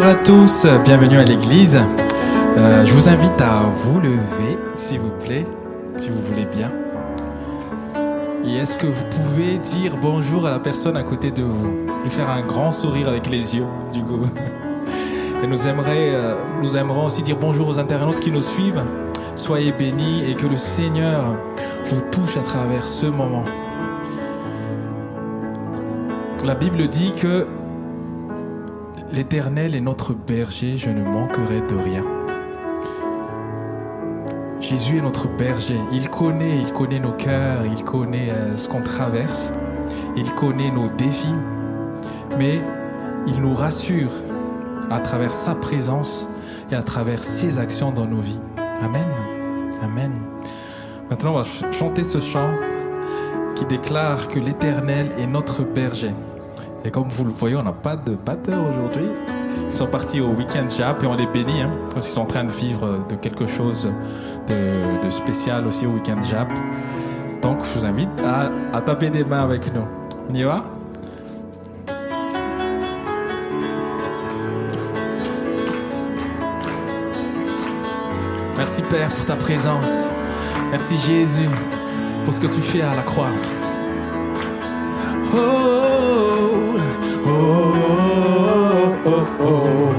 Bonjour à tous, bienvenue à l'église. Euh, je vous invite à vous lever, s'il vous plaît, si vous voulez bien. Et est-ce que vous pouvez dire bonjour à la personne à côté de vous? Lui faire un grand sourire avec les yeux, du coup. Et nous, aimerait, euh, nous aimerons aussi dire bonjour aux internautes qui nous suivent. Soyez bénis et que le Seigneur vous touche à travers ce moment. La Bible dit que l'Éternel est notre berger, je ne manquerai de rien. Jésus est notre berger. Il connaît, il connaît nos cœurs, il connaît euh, ce qu'on traverse, il connaît nos défis, mais il nous rassure à travers sa présence et à travers ses actions dans nos vies. Amen. Amen. Maintenant, on va chanter ce chant qui déclare que l'Éternel est notre berger. Et comme vous le voyez, on n'a pas de batteur aujourd'hui. Ils sont partis au week-end Jap et on les bénit hein, parce qu'ils sont en train de vivre de quelque chose de, spécial aussi au week-end Jap. Donc je vous invite à, à taper des mains avec nous. On y va? Merci Père pour ta présence. Merci Jésus pour ce que tu fais à la croix. Oh, oh,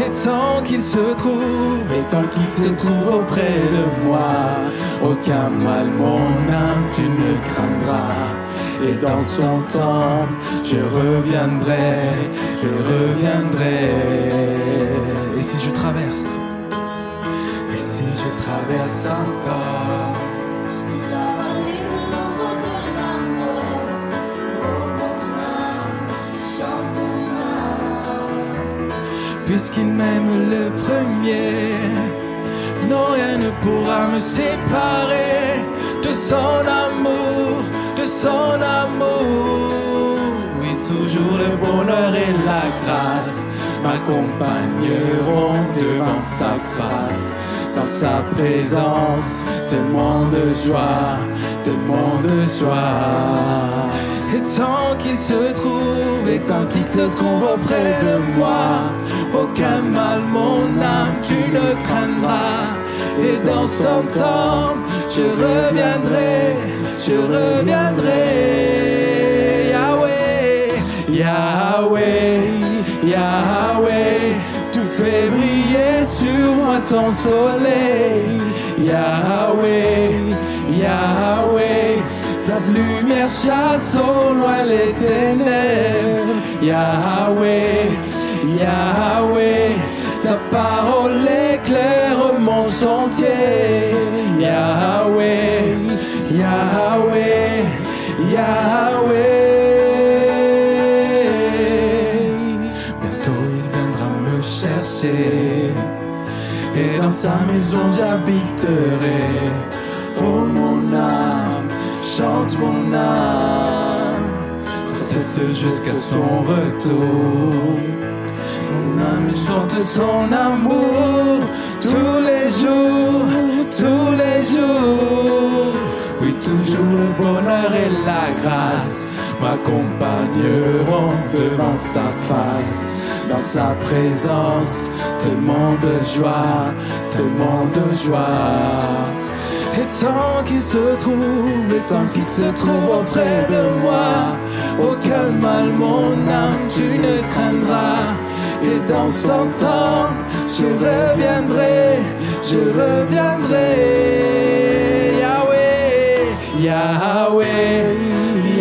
Et tant qu'il se trouve, et tant qu'il se trouve auprès de moi, aucun mal, mon âme, tu ne craindras. Et dans son temps, je reviendrai, je reviendrai. Et si je traverse, et si je traverse puisqu'il m'aime le premier, non rien ne pourra me séparer de son amour, de son amour. Oui, toujours le bonheur et la grâce m'accompagneront devant sa face. Dans sa présence, tellement de joie, tellement de joie. Et tant qu'il se trouve, et tant qu'il se trouve auprès de moi, aucun mal, mon âme, tu ne craindras. Et dans son temps, je reviendrai, je reviendrai. Yahweh, Yahweh, Yahweh, tu fais briller sur moi ton soleil. Yahweh, Yahweh, ta lumière chasse au loin les ténèbres. Yahweh, Yahweh, ta parole éclaire mon sentier. Yahweh, Yahweh, Yahweh. Bientôt il viendra me chercher. Et dans sa maison j'habiterai. Oh mon âme, chante mon âme. Sans cesse jusqu'à son retour. Son amour tous les jours, tous les jours. Oui, toujours le bonheur et la grâce m'accompagneront devant sa face. Dans sa présence, tellement de joie, tellement de joie. Et tant qu'il se trouve, et tant qu'il se trouve auprès de moi, aucun mal mon âme tu ne craindras. Et dans son temps, je reviendrai, je reviendrai. Yahweh, Yahweh,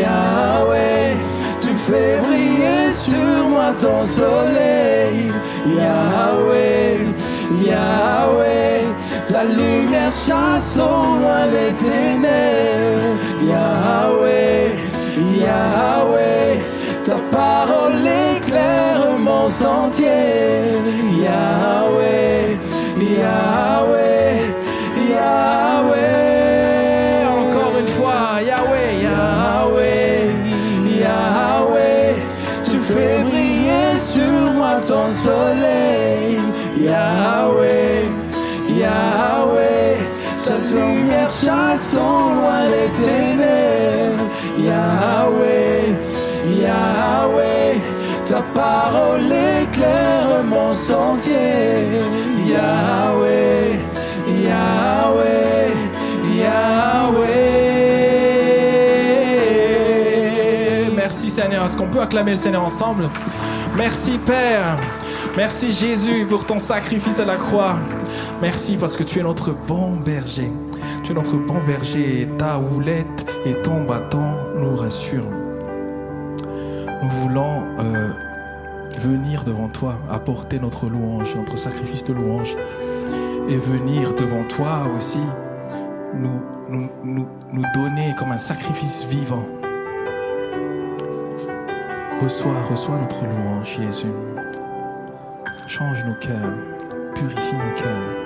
Yahweh, tu fais briller sur moi ton soleil. Yahweh, Yahweh, ta lumière chasse au loin les ténèbres. Yahweh, Yahweh, ta parole éclaire mon sentier. Yahweh, Yahweh, Yahweh. Encore une fois, Yahweh, Yahweh, Yahweh, tu fais briller sur moi ton soleil. Yahweh, Yahweh, cette lumière chasse au loin les ténèbres. Yahweh, Yahweh, ta parole éclaire mon sentier. Yahweh, Yahweh, Yahweh. Merci Seigneur. Est-ce qu'on peut acclamer le Seigneur ensemble? Merci Père. Merci Jésus pour ton sacrifice à la croix. Merci parce que tu es notre bon berger. Tu es notre bon berger ta houlette et ton bâton nous rassurent. Nous voulons euh, venir devant toi, apporter notre louange, notre sacrifice de louange et venir devant toi aussi nous, nous, nous, nous donner comme un sacrifice vivant. Reçois, reçois notre louange, Jésus. Change nos cœurs, purifie nos cœurs.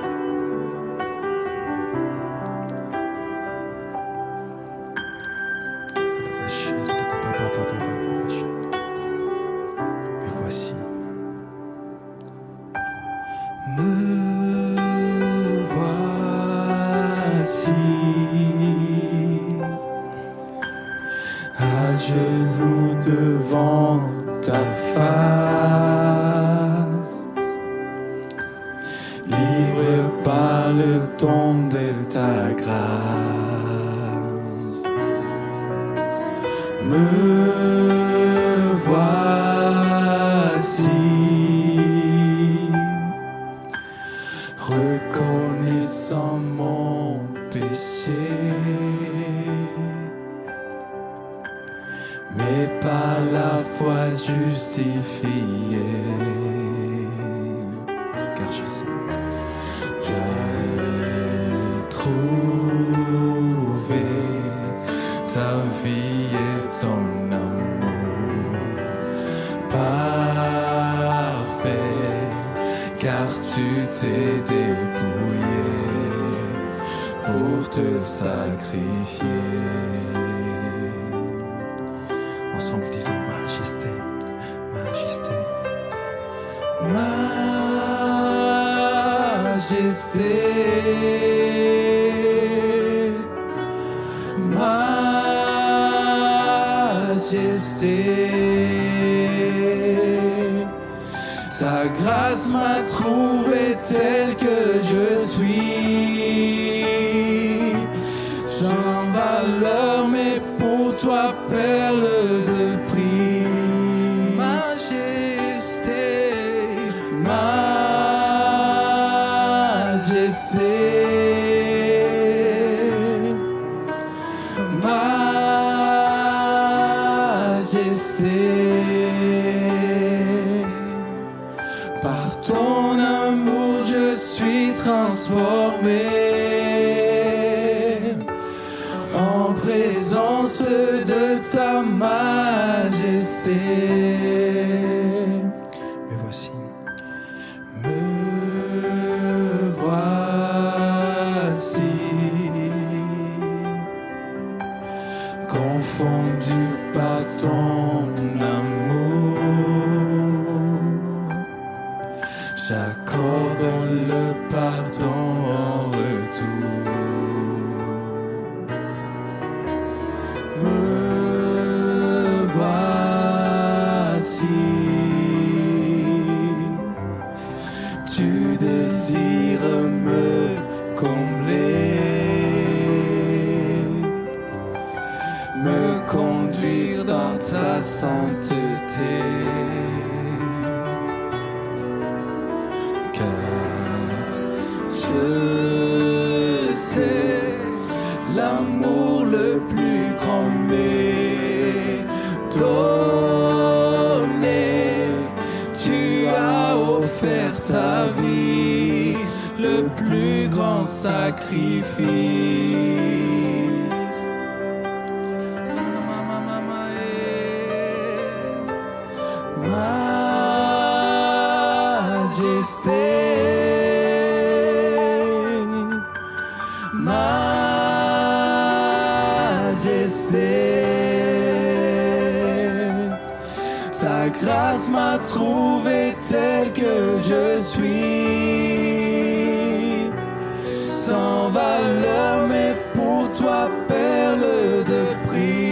Sans valeur, mais pour toi, perle de prix.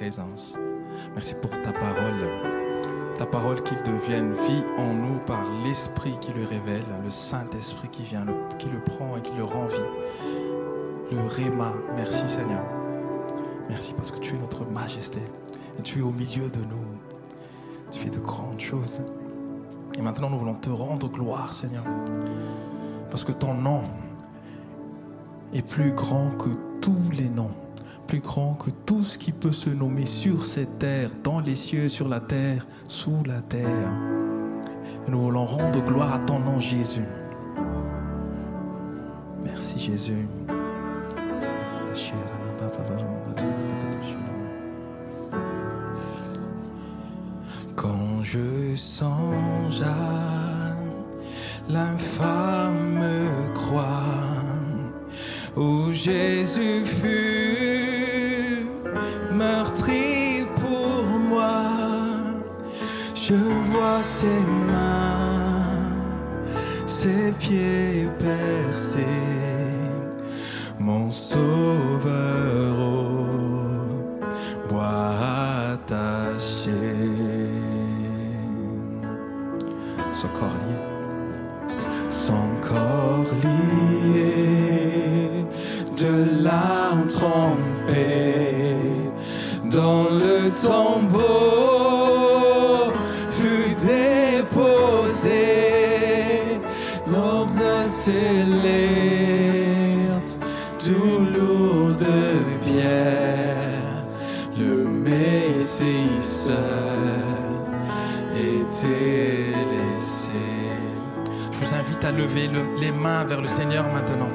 Merci pour ta parole. Ta parole qu'il devienne vie en nous par l'Esprit qui le révèle, le Saint-Esprit qui vient, qui le prend et qui le rend vie. Le Réma. Merci Seigneur. Merci parce que tu es notre majesté et tu es au milieu de nous. Tu fais de grandes choses. Et maintenant nous voulons te rendre gloire Seigneur. Parce que ton nom est plus grand que tous les noms, plus grand que tout ce qui peut se nommer sur cette terre, dans les cieux, sur la terre, sous la terre. Nous voulons rendre gloire à ton nom, Jésus. Merci, Jésus. Quand je songe à l'infâme croix où Jésus fut ses mains, ses pieds percés, lever le- les mains vers le Seigneur maintenant.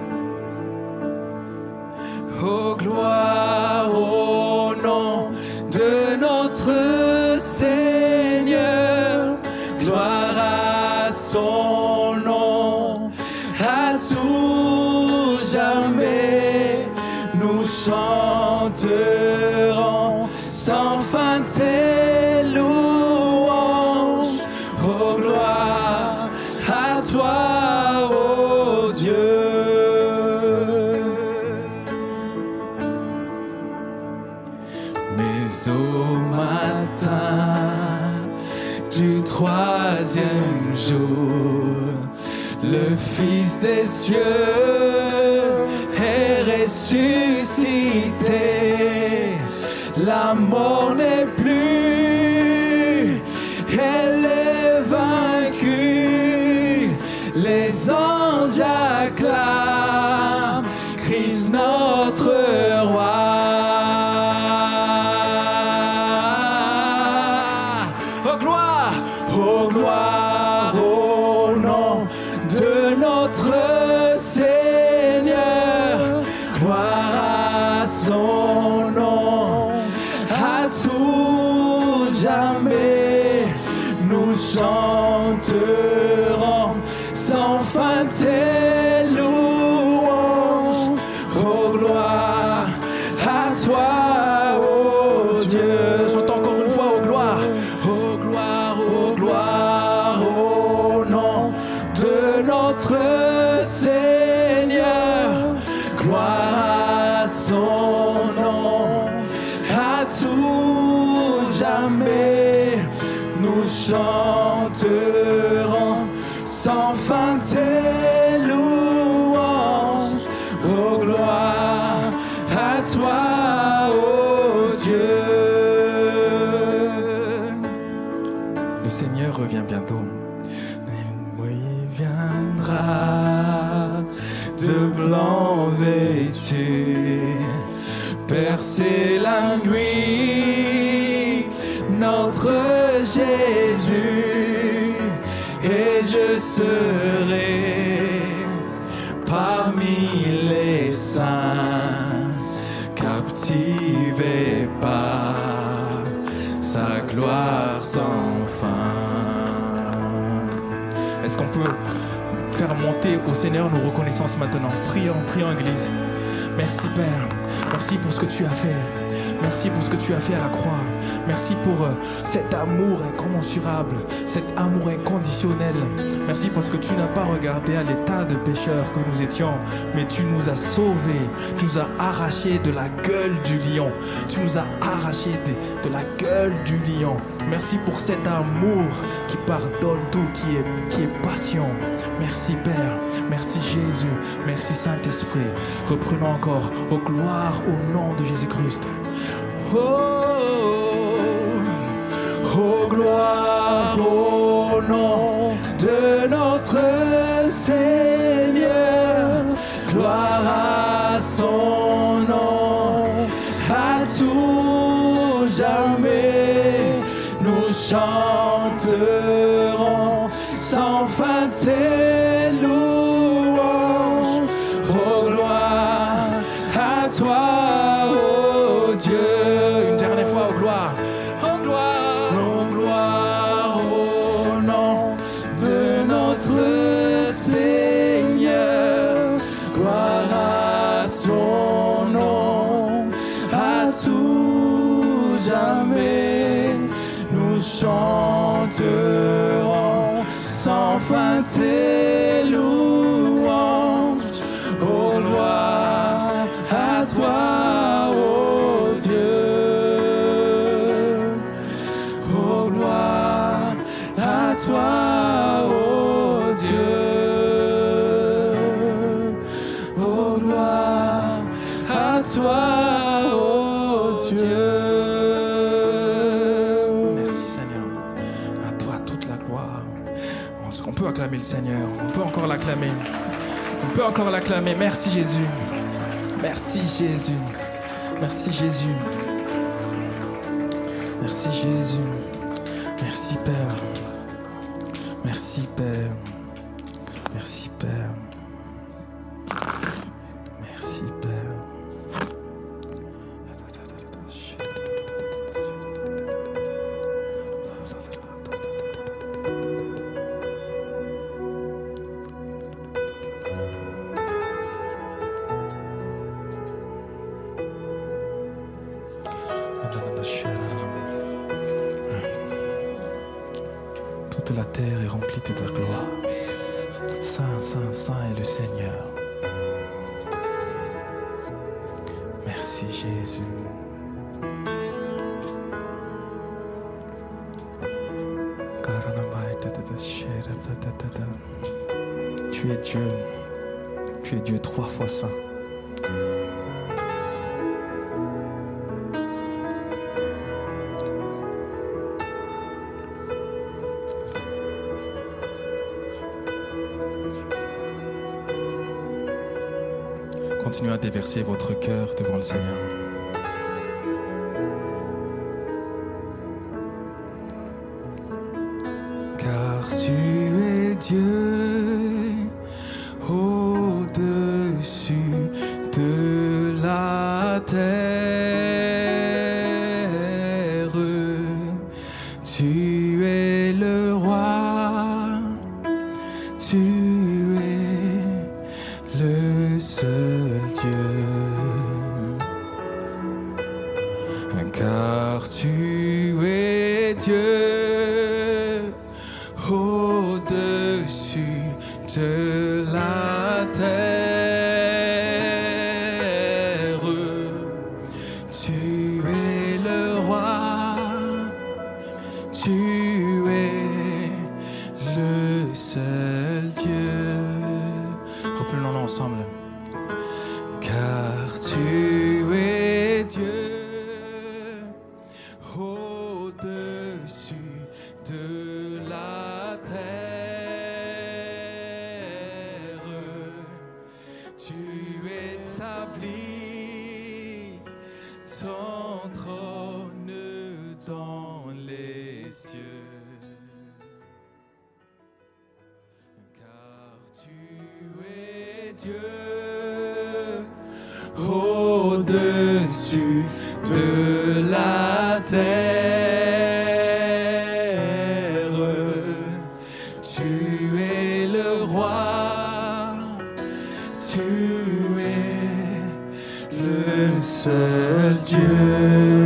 Sans fin tes louanges. Oh gloire à toi, oh Dieu. Le Seigneur revient bientôt. Il viendra de blanc vêtu, percer la nuit, serai parmi les saints, captivé par sa gloire sans fin. Est-ce qu'on peut faire monter au Seigneur nos reconnaissances maintenant? Prions, prions Église. Merci Père. Merci pour ce que tu as fait. Merci pour ce que tu as fait à la croix. Merci pour euh, cet amour incommensurable, cet amour inconditionnel. Merci parce que tu n'as pas regardé à l'état de pécheurs que nous étions, mais tu nous as sauvés. Tu nous as arrachés de la gueule du lion. Tu nous as arrachés de, de la gueule du lion. Merci pour cet amour qui pardonne tout, qui est, qui est passion. Merci Père. Merci Jésus. Merci Saint-Esprit. Reprenons encore. Au gloire au nom de Jésus-Christ. Oh, gloire au nom de notre Seigneur, gloire à son nom, à tout jamais nous chanterons encore l'acclamer. Merci Jésus. Merci Jésus. Merci Jésus. Merci Jésus. Merci Père. Merci Père. Merci continuez à déverser votre cœur devant le Seigneur. seul Dieu.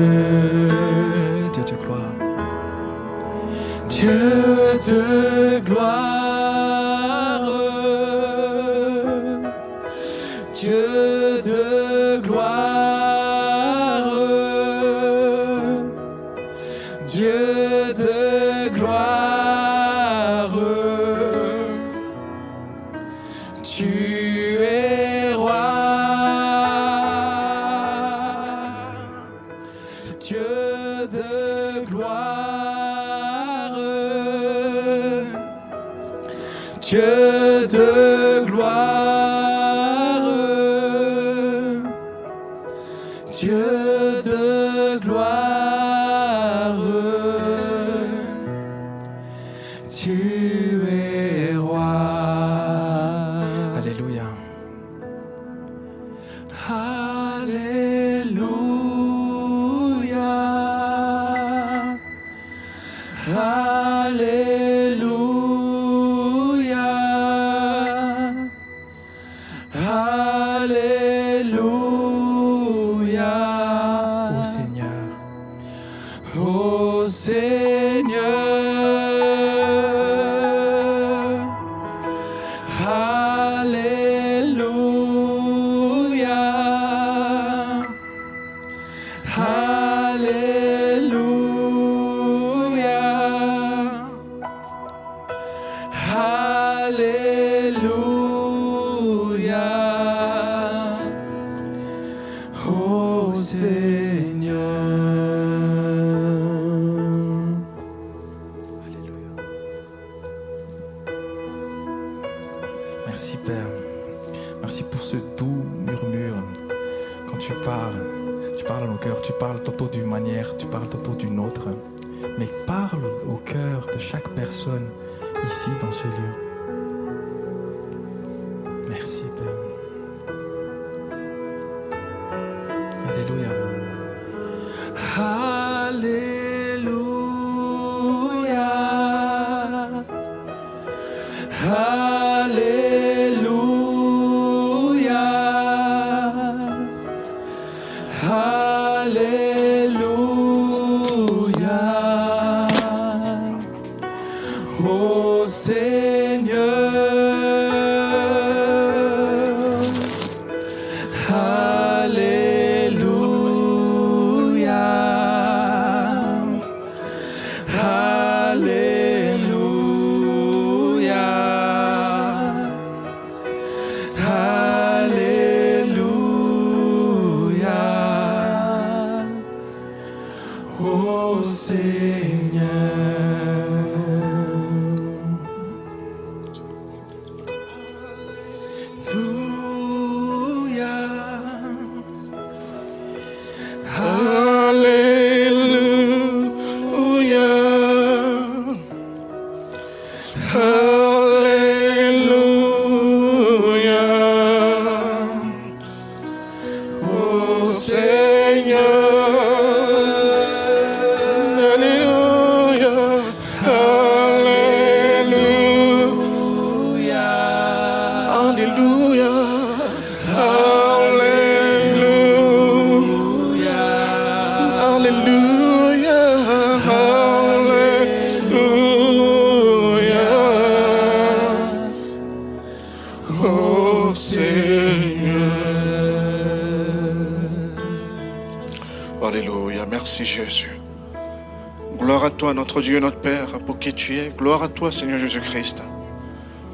Dieu, notre Père, pour qui tu es. Gloire à toi, Seigneur Jésus-Christ.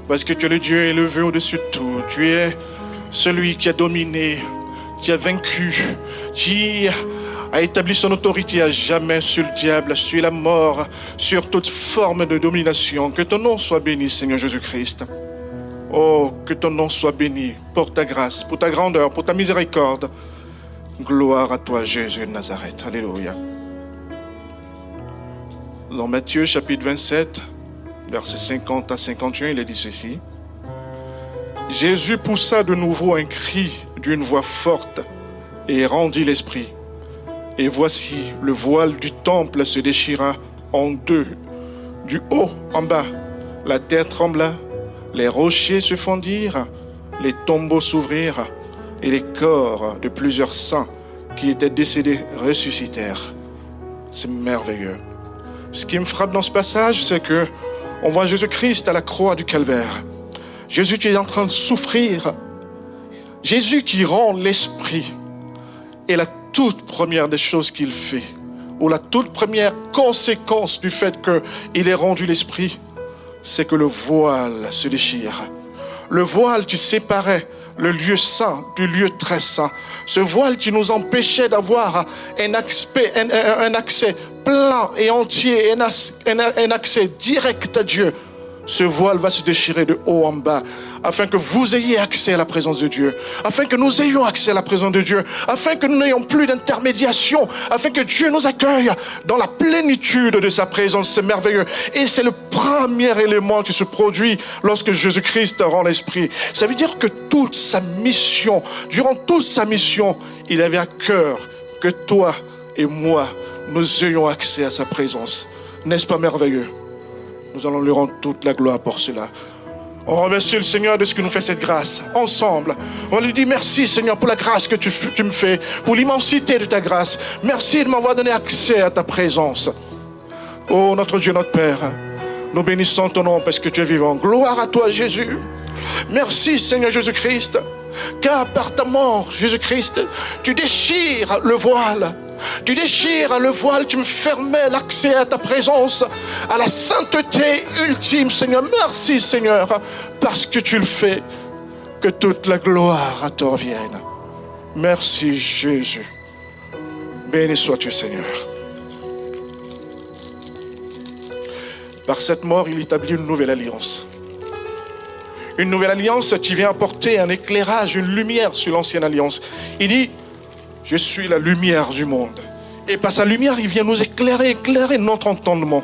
Parce que tu es le Dieu élevé au-dessus de tout. Tu es celui qui a dominé, qui a vaincu, qui a établi son autorité à jamais sur le diable, sur la mort, sur toute forme de domination. Que ton nom soit béni, Seigneur Jésus-Christ. Oh, que ton nom soit béni pour ta grâce, pour ta grandeur, pour ta miséricorde. Gloire à toi, Jésus de Nazareth. Alléluia. Dans Matthieu chapitre 27, versets 50 à 51, il est dit ceci. Jésus poussa de nouveau un cri d'une voix forte et rendit l'esprit. Et voici, le voile du temple se déchira en deux, du haut en bas. La terre trembla, les rochers se fondirent, les tombeaux s'ouvrirent, et les corps de plusieurs saints qui étaient décédés ressuscitèrent. C'est merveilleux. Ce qui me frappe dans ce passage, c'est que on voit Jésus-Christ à la croix du calvaire. Jésus qui est en train de souffrir. Jésus qui rend l'esprit. Et la toute première des choses qu'il fait, ou la toute première conséquence du fait qu'il ait rendu l'esprit, c'est que le voile se déchire. Le voile qui séparait le lieu saint du lieu très saint. Ce voile qui nous empêchait d'avoir un, accès plein et entier, un accès direct à Dieu ce voile va se déchirer de haut en bas, afin que vous ayez accès à la présence de Dieu, afin que nous ayons accès à la présence de Dieu, afin que nous n'ayons plus d'intermédiation, afin que Dieu nous accueille dans la plénitude de sa présence. C'est merveilleux. Et c'est le premier élément qui se produit lorsque Jésus-Christ rend l'esprit. Ça veut dire que toute sa mission, durant toute sa mission, il avait à cœur que toi et moi, nous ayons accès à sa présence. N'est-ce pas merveilleux? Nous allons lui rendre toute la gloire pour cela. On remercie le Seigneur de ce que nous fait cette grâce, ensemble. On lui dit merci Seigneur pour la grâce que tu, tu me fais, pour l'immensité de ta grâce. Merci de m'avoir donné accès à ta présence. Oh notre Dieu, notre Père, nous bénissons ton nom parce que tu es vivant. Gloire à toi Jésus. Merci Seigneur Jésus-Christ, car par ta mort, Jésus-Christ, tu déchires le voile tu déchires le voile, tu me fermais l'accès à ta présence, à la sainteté ultime, Seigneur. Merci, Seigneur, parce que tu le fais. Que toute la gloire à revienne. Merci, Jésus. Béni sois-tu, Seigneur. Par cette mort, il établit une nouvelle alliance. Une nouvelle alliance qui vient apporter un éclairage, une lumière sur l'ancienne alliance. Il dit, je suis la lumière du monde. Et par sa lumière, il vient nous éclairer, éclairer notre entendement.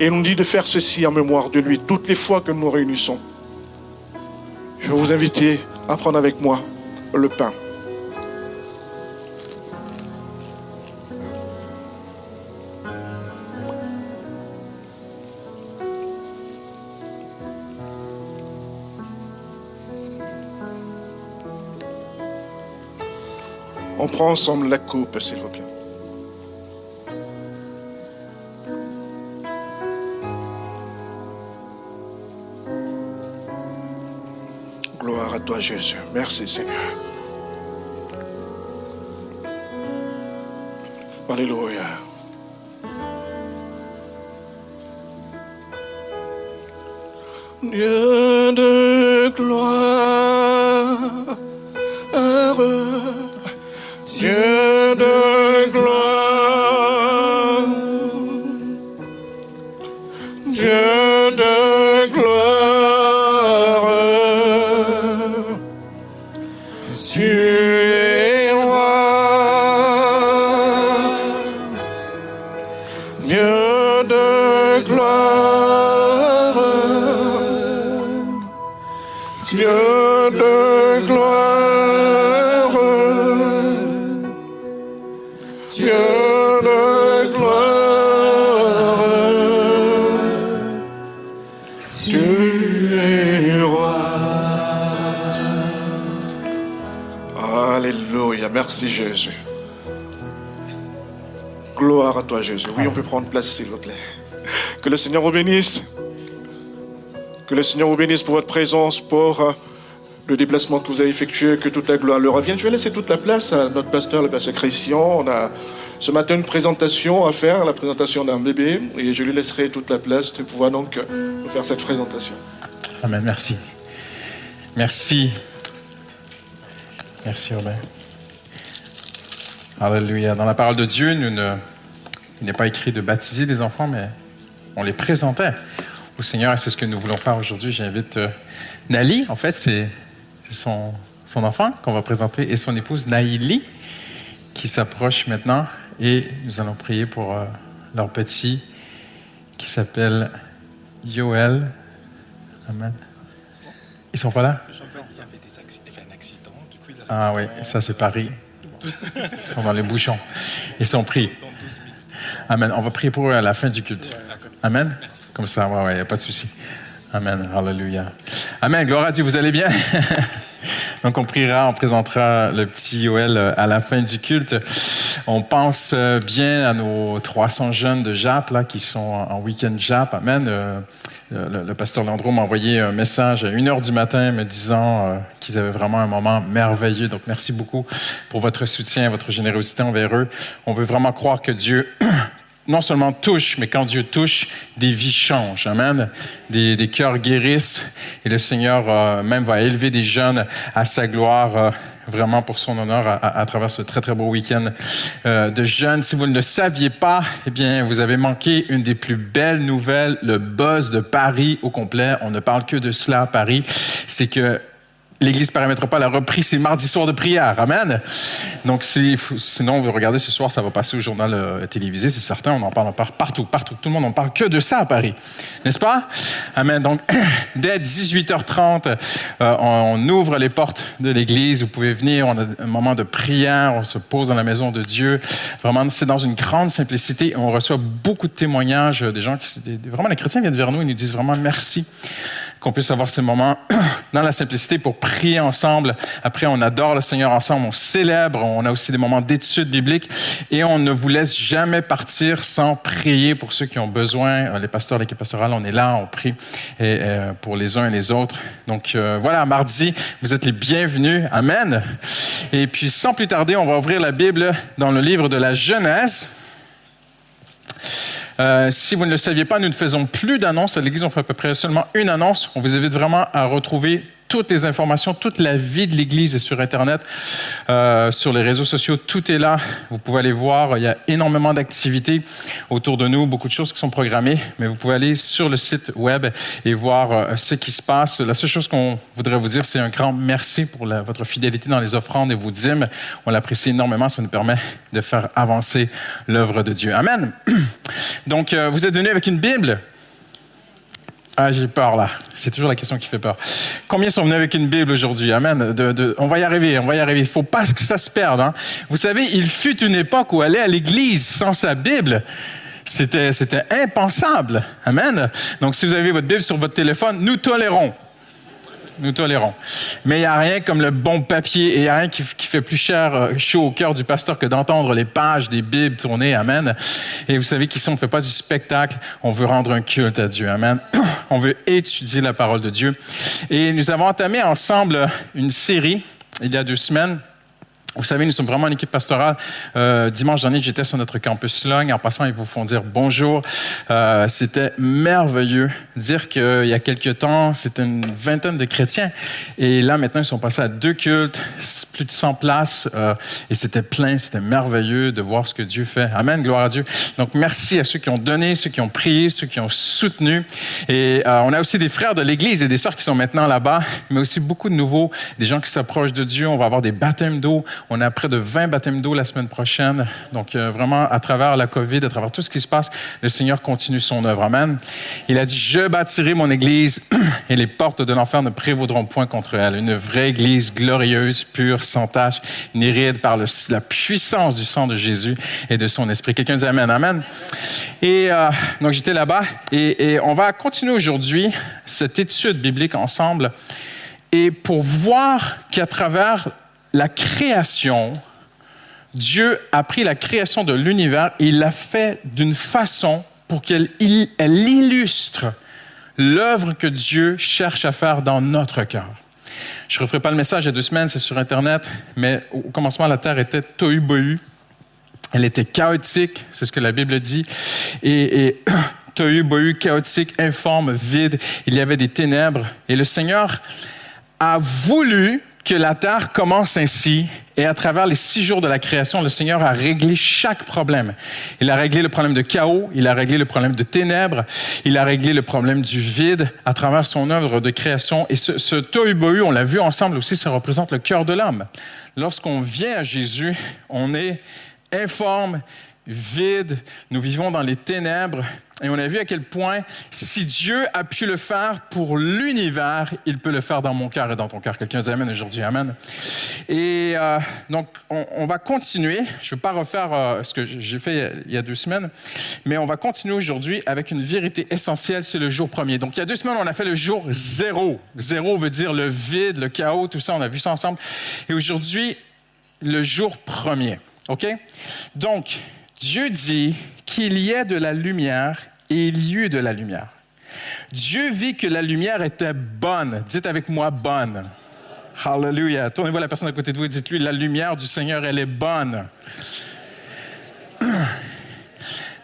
Et nous dit de faire ceci en mémoire de lui toutes les fois que nous réunissons. Je vais vous inviter à prendre avec moi le pain. On prend ensemble la coupe, s'il vous plaît. Gloire à toi, Jésus. Merci, Seigneur. Alléluia. Dieu de gloire. Dieu merci Jésus. Gloire à toi Jésus. Oui, on peut prendre place s'il vous plaît. Que le Seigneur vous bénisse. Que le Seigneur vous bénisse pour votre présence, pour euh, le déplacement que vous avez effectué, que toute la gloire leur revienne. Je vais laisser toute la place à notre pasteur, le pasteur Christian. On a ce matin une présentation à faire, la présentation d'un bébé, et je lui laisserai toute la place de pouvoir donc euh, nous faire cette présentation. Amen, merci. Merci. Merci Robert. Alléluia. Dans la parole de Dieu, nous ne, il n'est pas écrit de baptiser les enfants, mais on les présentait au Seigneur et c'est ce que nous voulons faire aujourd'hui. J'invite euh, Nali, en fait, c'est son, son enfant qu'on va présenter, et son épouse Naïli, qui s'approche maintenant. Et nous allons prier pour euh, leur petit qui s'appelle Yoel. Amen. Ils sont pas là? Ah oui, ça c'est Paris. Ils sont dans les bouchons. Ils sont pris. Amen. On va prier pour eux à la fin du culte. Amen. Comme ça, ouais, n'y a pas de souci. Amen. Alléluia. Amen. Gloire à Dieu. Vous allez bien? Donc, on priera, on présentera le petit Yoel euh, à la fin du culte. On pense euh, bien à nos 300 jeunes de JAP là, qui sont en week-end JAP. Amen. Euh, le, pasteur Landreau m'a envoyé un message à 1h du matin me disant qu'ils avaient vraiment un moment merveilleux. Donc, merci beaucoup pour votre soutien, votre générosité envers eux. On veut vraiment croire que Dieu non seulement touche, mais quand Dieu touche, des vies changent. Amen. Des, des cœurs guérissent et le Seigneur euh, même va élever des jeunes à sa gloire. Euh, vraiment pour son honneur à, à, travers ce très très beau week-end euh, de jeunes. Si vous ne le saviez pas, eh bien vous avez manqué une des plus belles nouvelles, le buzz de Paris au complet. On ne parle que de cela à Paris. C'est que l'Église paramétropole a repris ses mardis soirs de prière. Amen. Donc, si, sinon, vous regardez ce soir, ça va passer au journal euh, télévisé, c'est certain. On en parle partout, partout. Tout le monde en parle que de ça à Paris. N'est-ce pas? Amen. Donc, dès 18h30, euh, on, ouvre les portes de l'Église. Vous pouvez venir. On a un moment de prière. On se pose dans la maison de Dieu. Vraiment, c'est dans une grande simplicité. On reçoit beaucoup de témoignages des gens qui, vraiment, les chrétiens viennent vers nous et nous disent vraiment merci qu'on puisse avoir ces moments dans la simplicité pour prier ensemble. Après, on adore le Seigneur ensemble, on célèbre, on a aussi des moments d'études bibliques et on ne vous laisse jamais partir sans prier pour ceux qui ont besoin. Les pasteurs, l'équipe pastorale, on est là, on prie euh, pour les uns et les autres. Donc euh, voilà, mardi, vous êtes les bienvenus. Amen. Et puis, sans plus tarder, on va ouvrir la Bible dans le livre de la Genèse. Euh, si vous ne le saviez pas, nous ne faisons plus d'annonces à l'Église. On fait à peu près seulement une annonce. On vous invite vraiment à retrouver toutes les informations, toute la vie de l'Église est sur Internet, euh, sur les réseaux sociaux, tout est là. Vous pouvez aller voir, il y a énormément d'activités autour de nous, beaucoup de choses qui sont programmées, mais vous pouvez aller sur le site web et voir euh, ce qui se passe. La seule chose qu'on voudrait vous dire, c'est un grand merci pour votre fidélité dans les offrandes et vos dîmes. On l'apprécie énormément, ça nous permet de faire avancer l'œuvre de Dieu. Amen. Donc, euh, vous êtes venus avec une Bible. Ah, j'ai peur là. C'est toujours la question qui fait peur. Combien sont venus avec une Bible aujourd'hui? Amen. On va y arriver, on va y arriver. Il faut pas que ça se perde. Hein. Vous savez, il fut une époque où aller à l'église sans sa Bible, c'était, c'était impensable. Amen. Donc, si vous avez votre Bible sur votre téléphone, nous tolérons nous tolérons. Mais il n'y a rien comme le bon papier et il n'y a rien qui, fait plus cher, euh, chaud au cœur du pasteur que d'entendre les pages des Bibles tourner. Amen. Et vous savez qu'ici, on ne fait pas du spectacle, on veut rendre un culte à Dieu. Amen. On veut étudier la parole de Dieu. Et nous avons entamé ensemble une série il y a deux semaines vous savez, nous sommes vraiment une équipe pastorale. Euh, dimanche dernier, j'étais sur notre campus Logne. En passant, ils vous font dire bonjour. Euh, c'était merveilleux. Dire qu'il y a quelques temps, c'était une vingtaine de chrétiens. Et là, maintenant, ils sont passés à deux cultes, plus de 100 places. Euh, et c'était plein, c'était merveilleux de voir ce que Dieu fait. Amen, gloire à Dieu. Donc, merci à ceux qui ont donné, ceux qui ont prié, ceux qui ont soutenu. Et euh, on a aussi des frères de l'Église et des sœurs qui sont maintenant là-bas, mais aussi beaucoup de nouveaux, des gens qui s'approchent de Dieu. On va avoir des baptêmes d'eau On a près de 20 baptêmes d'eau la semaine prochaine. Donc, euh, vraiment, à travers la COVID, à travers tout ce qui se passe, le Seigneur continue son œuvre. Amen. Il a dit, je bâtirai mon Église et les portes de l'enfer ne prévaudront point contre elle. Une vraie Église glorieuse, pure, sans tache, ni ride par la puissance du sang de Jésus et de son esprit. Quelqu'un dit Amen, Amen. Et euh, donc, j'étais là-bas et, et on va continuer aujourd'hui cette étude biblique ensemble et pour voir qu'à travers la création, Dieu a pris la création de l'univers et il l'a fait d'une façon pour qu'elle elle illustre l'œuvre que Dieu cherche à faire dans notre cœur. Je ne referai pas le message il y a deux semaines, c'est sur Internet, mais au commencement, la terre était tohu bohu. Elle était chaotique, c'est ce que la Bible dit. Et, et tohu bohu, chaotique, informe, vide. Il y avait des ténèbres. Et le Seigneur a voulu que la terre commence ainsi. Et à travers les six jours de la création, le Seigneur a réglé chaque problème. Il a réglé le problème de chaos, il a réglé le problème de ténèbres, il a réglé le problème du vide à travers son œuvre de création. Et ce, ce tohu on l'a vu ensemble aussi, ça représente le cœur de l'homme. Lorsqu'on vient à Jésus, on est informe, vide, nous vivons dans les ténèbres. Et on a vu à quel point, si Dieu a pu le faire pour l'univers, il peut le faire dans mon cœur et dans ton cœur. Quelqu'un dit Amen aujourd'hui, Amen. Et euh, donc, on, va continuer. Je ne vais pas refaire euh, ce que j'ai fait il y a deux semaines, mais on va continuer aujourd'hui avec une vérité essentielle, c'est le jour premier. Donc, il y a deux semaines, on a fait le jour zéro. Zéro veut dire le vide, le chaos, tout ça, on a vu ça ensemble. Et aujourd'hui, le jour premier. OK? Donc, Dieu dit qu'il y ait de la lumière et il y eut de la lumière. Dieu vit que la lumière était bonne. Dites avec moi bonne. Hallelujah. Tournez-vous à la personne à côté de vous et dites-lui, la lumière du Seigneur, elle est bonne.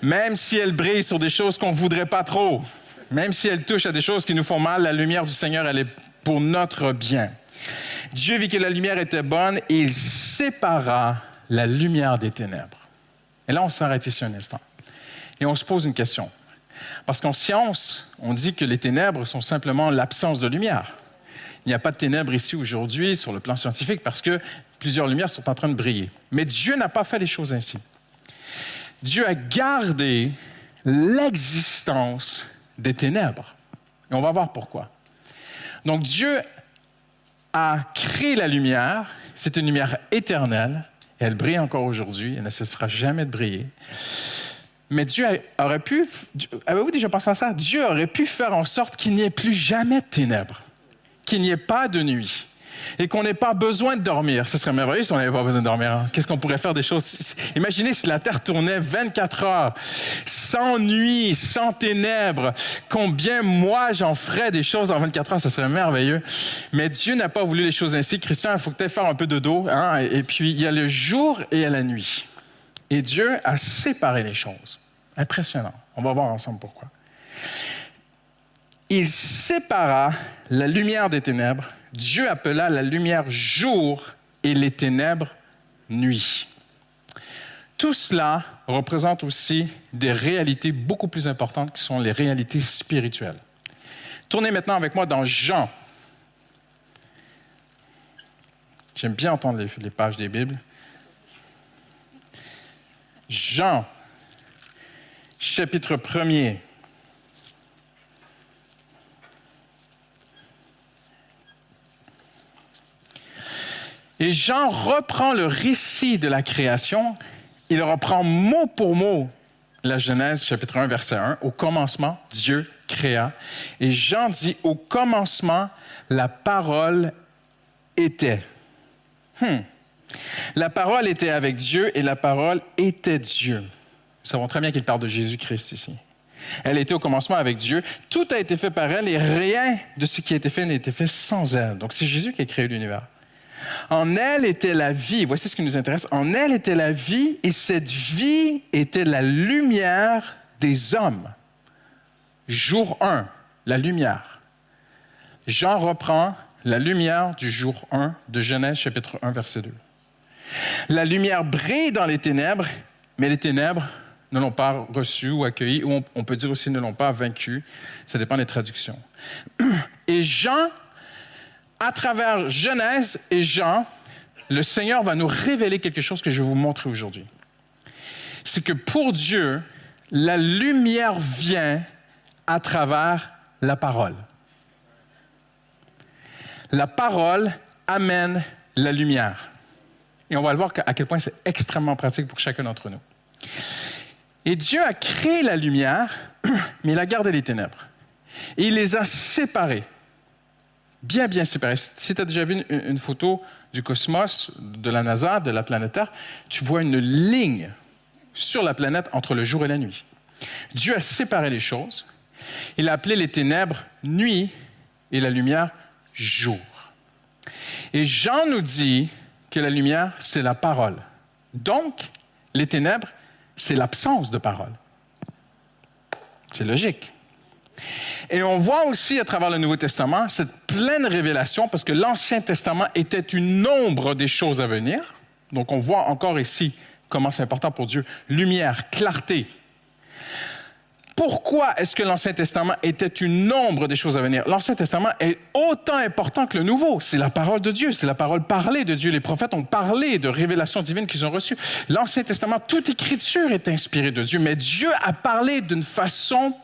Même si elle brille sur des choses qu'on ne voudrait pas trop, même si elle touche à des choses qui nous font mal, la lumière du Seigneur, elle est pour notre bien. Dieu vit que la lumière était bonne et il sépara la lumière des ténèbres. Et là, on s'arrête ici un instant. Et on se pose une question. Parce qu'en science, on dit que les ténèbres sont simplement l'absence de lumière. Il n'y a pas de ténèbres ici aujourd'hui sur le plan scientifique parce que plusieurs lumières sont en train de briller. Mais Dieu n'a pas fait les choses ainsi. Dieu a gardé l'existence des ténèbres. Et on va voir pourquoi. Donc Dieu a créé la lumière, c'est une lumière éternelle, elle brille encore aujourd'hui, elle ne cessera jamais de briller. Mais Dieu aurait pu, avez-vous déjà pensé à ça? Dieu aurait pu faire en sorte qu'il n'y ait plus jamais de ténèbres, qu'il n'y ait pas de nuit et qu'on n'ait pas besoin de dormir. Ce serait merveilleux si on n'avait pas besoin de dormir. Hein? Qu'est-ce qu'on pourrait faire des choses? Imaginez si la Terre tournait 24 heures, sans nuit, sans ténèbres. Combien moi j'en ferais des choses en 24 heures? Ce serait merveilleux. Mais Dieu n'a pas voulu les choses ainsi. Christian, il faut peut-être faire un peu de dos. Hein? Et puis, il y a le jour et il y a la nuit. Et Dieu a séparé les choses. Impressionnant. On va voir ensemble pourquoi. Il sépara la lumière des ténèbres Dieu appela la lumière jour et les ténèbres nuit. Tout cela représente aussi des réalités beaucoup plus importantes qui sont les réalités spirituelles. Tournez maintenant avec moi dans Jean. J'aime bien entendre les, pages des Bibles. Jean, chapitre 1er. Et Jean reprend le récit de la création, il reprend mot pour mot la Genèse chapitre 1 verset 1. Au commencement, Dieu créa. Et Jean dit, au commencement, la parole était. Hmm. La parole était avec Dieu et la parole était Dieu. Nous savons très bien qu'il parle de Jésus-Christ ici. Elle était au commencement avec Dieu. Tout a été fait par elle et rien de ce qui a été fait n'a été fait sans elle. Donc c'est Jésus qui a créé l'univers. En elle était la vie. Voici ce qui nous intéresse. En elle était la vie et cette vie était la lumière des hommes. Jour 1, la lumière. Jean reprend la lumière du jour 1 de Genèse chapitre 1 verset 2. La lumière brille dans les ténèbres, mais les ténèbres ne l'ont pas reçue ou accueillie, ou on peut dire aussi ne l'ont pas vaincue. Ça dépend des traductions. Et Jean à travers Genèse et Jean, le Seigneur va nous révéler quelque chose que je vais vous montrer aujourd'hui. C'est que pour Dieu, la lumière vient à travers la parole. La parole amène la lumière. Et on va le voir à quel point c'est extrêmement pratique pour chacun d'entre nous. Et Dieu a créé la lumière, mais il a gardé les ténèbres. Et il les a séparées. Bien, bien séparées. Si tu as déjà vu une, une, photo du cosmos, de la NASA, de la planète Terre, tu vois une ligne sur la planète entre le jour et la nuit. Dieu a séparé les choses. Il a appelé les ténèbres nuit et la lumière jour. Et Jean nous dit que la lumière, c'est la parole. Donc, les ténèbres, c'est l'absence de parole. C'est logique. Et on voit aussi à travers le Nouveau Testament cette pleine révélation, parce que l'Ancien Testament était une ombre des choses à venir. Donc on voit encore ici comment c'est important pour Dieu. Lumière, clarté, pourquoi est-ce que l'Ancien Testament était une ombre des choses à venir? L'Ancien Testament est autant important que le Nouveau. C'est la parole de Dieu, c'est la parole parlée de Dieu. Les prophètes ont parlé de révélations divines qu'ils ont reçues. L'Ancien Testament, toute écriture est inspirée de Dieu, mais Dieu a parlé d'une façon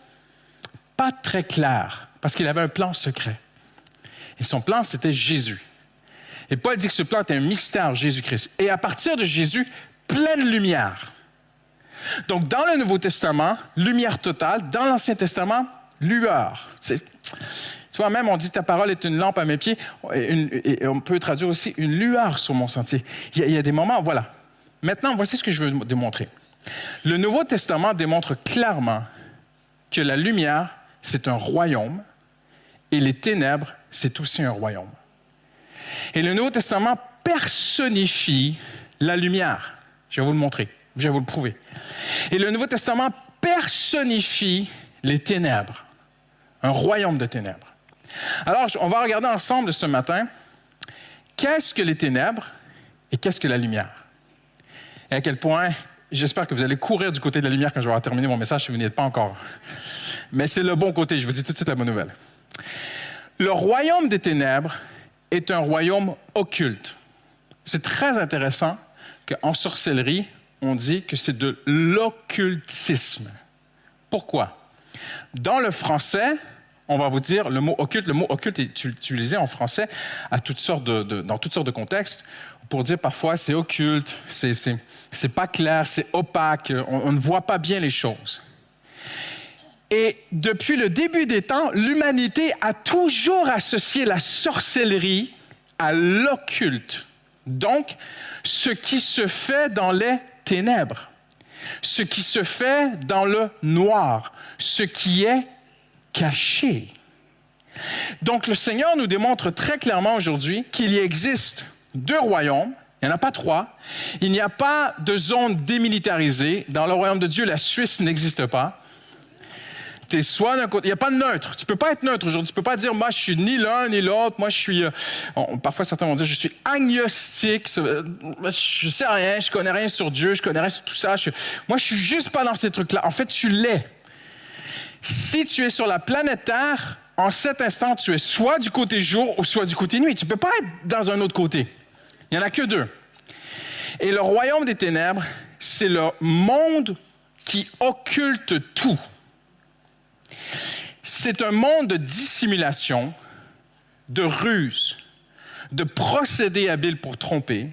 pas très claire, parce qu'il avait un plan secret. Et son plan, c'était Jésus. Et Paul dit que ce plan était un mystère, Jésus-Christ. Et à partir de Jésus, pleine lumière. Donc, dans le Nouveau Testament, lumière totale. Dans l'Ancien Testament, lueur. Tu vois, même on dit ta parole est une lampe à mes pieds, et, on peut traduire aussi une lueur sur mon sentier. Il y, a, il y, a, des moments, voilà. Maintenant, voici ce que je veux démontrer. Le Nouveau Testament démontre clairement que la lumière, c'est un royaume, et les ténèbres, c'est aussi un royaume. Et le Nouveau Testament personnifie la lumière. Je vais vous le montrer. Je vais vous le prouver. Et le Nouveau Testament personnifie les ténèbres, un royaume de ténèbres. Alors, on va regarder ensemble ce matin qu'est-ce que les ténèbres et qu'est-ce que la lumière? Et à quel point, j'espère que vous allez courir du côté de la lumière quand je vais terminé mon message si vous n'y êtes pas encore. Mais c'est le bon côté, je vous dis tout de suite la bonne nouvelle. Le royaume des ténèbres est un royaume occulte. C'est très intéressant qu'en sorcellerie, on dit que c'est de l'occultisme. Pourquoi? Dans le français, on va vous dire le mot occulte. Le mot occulte est utilisé en français à toutes sortes de, dans toutes sortes de contextes pour dire parfois c'est occulte, c'est, pas clair, c'est opaque, on ne voit pas bien les choses. Et depuis le début des temps, l'humanité a toujours associé la sorcellerie à l'occulte. Donc, ce qui se fait dans les ténèbres, ce qui se fait dans le noir, ce qui est caché. Donc le Seigneur nous démontre très clairement aujourd'hui qu'il existe deux royaumes, il n'y en a pas trois, il n'y a pas de zone démilitarisée. Dans le royaume de Dieu, la Suisse n'existe pas es soit d'un côté. Il n'y a pas de neutre. Tu peux pas être neutre aujourd'hui. Tu peux pas dire, moi, je suis ni l'un ni l'autre. Moi, je suis. Euh, parfois, certains vont dire, je suis agnostique. Je sais rien. Je connais rien sur Dieu. Je connais rien sur tout ça. Moi, je suis juste pas dans ces trucs-là. En fait, tu l'es. Si tu es sur la planète Terre, en cet instant, tu es soit du côté jour ou soit du côté nuit. Tu peux pas être dans un autre côté. Il y en a que deux. Et le royaume des ténèbres, c'est le monde qui occulte tout. C'est un monde de dissimulation, de ruse, de procédés habiles pour tromper,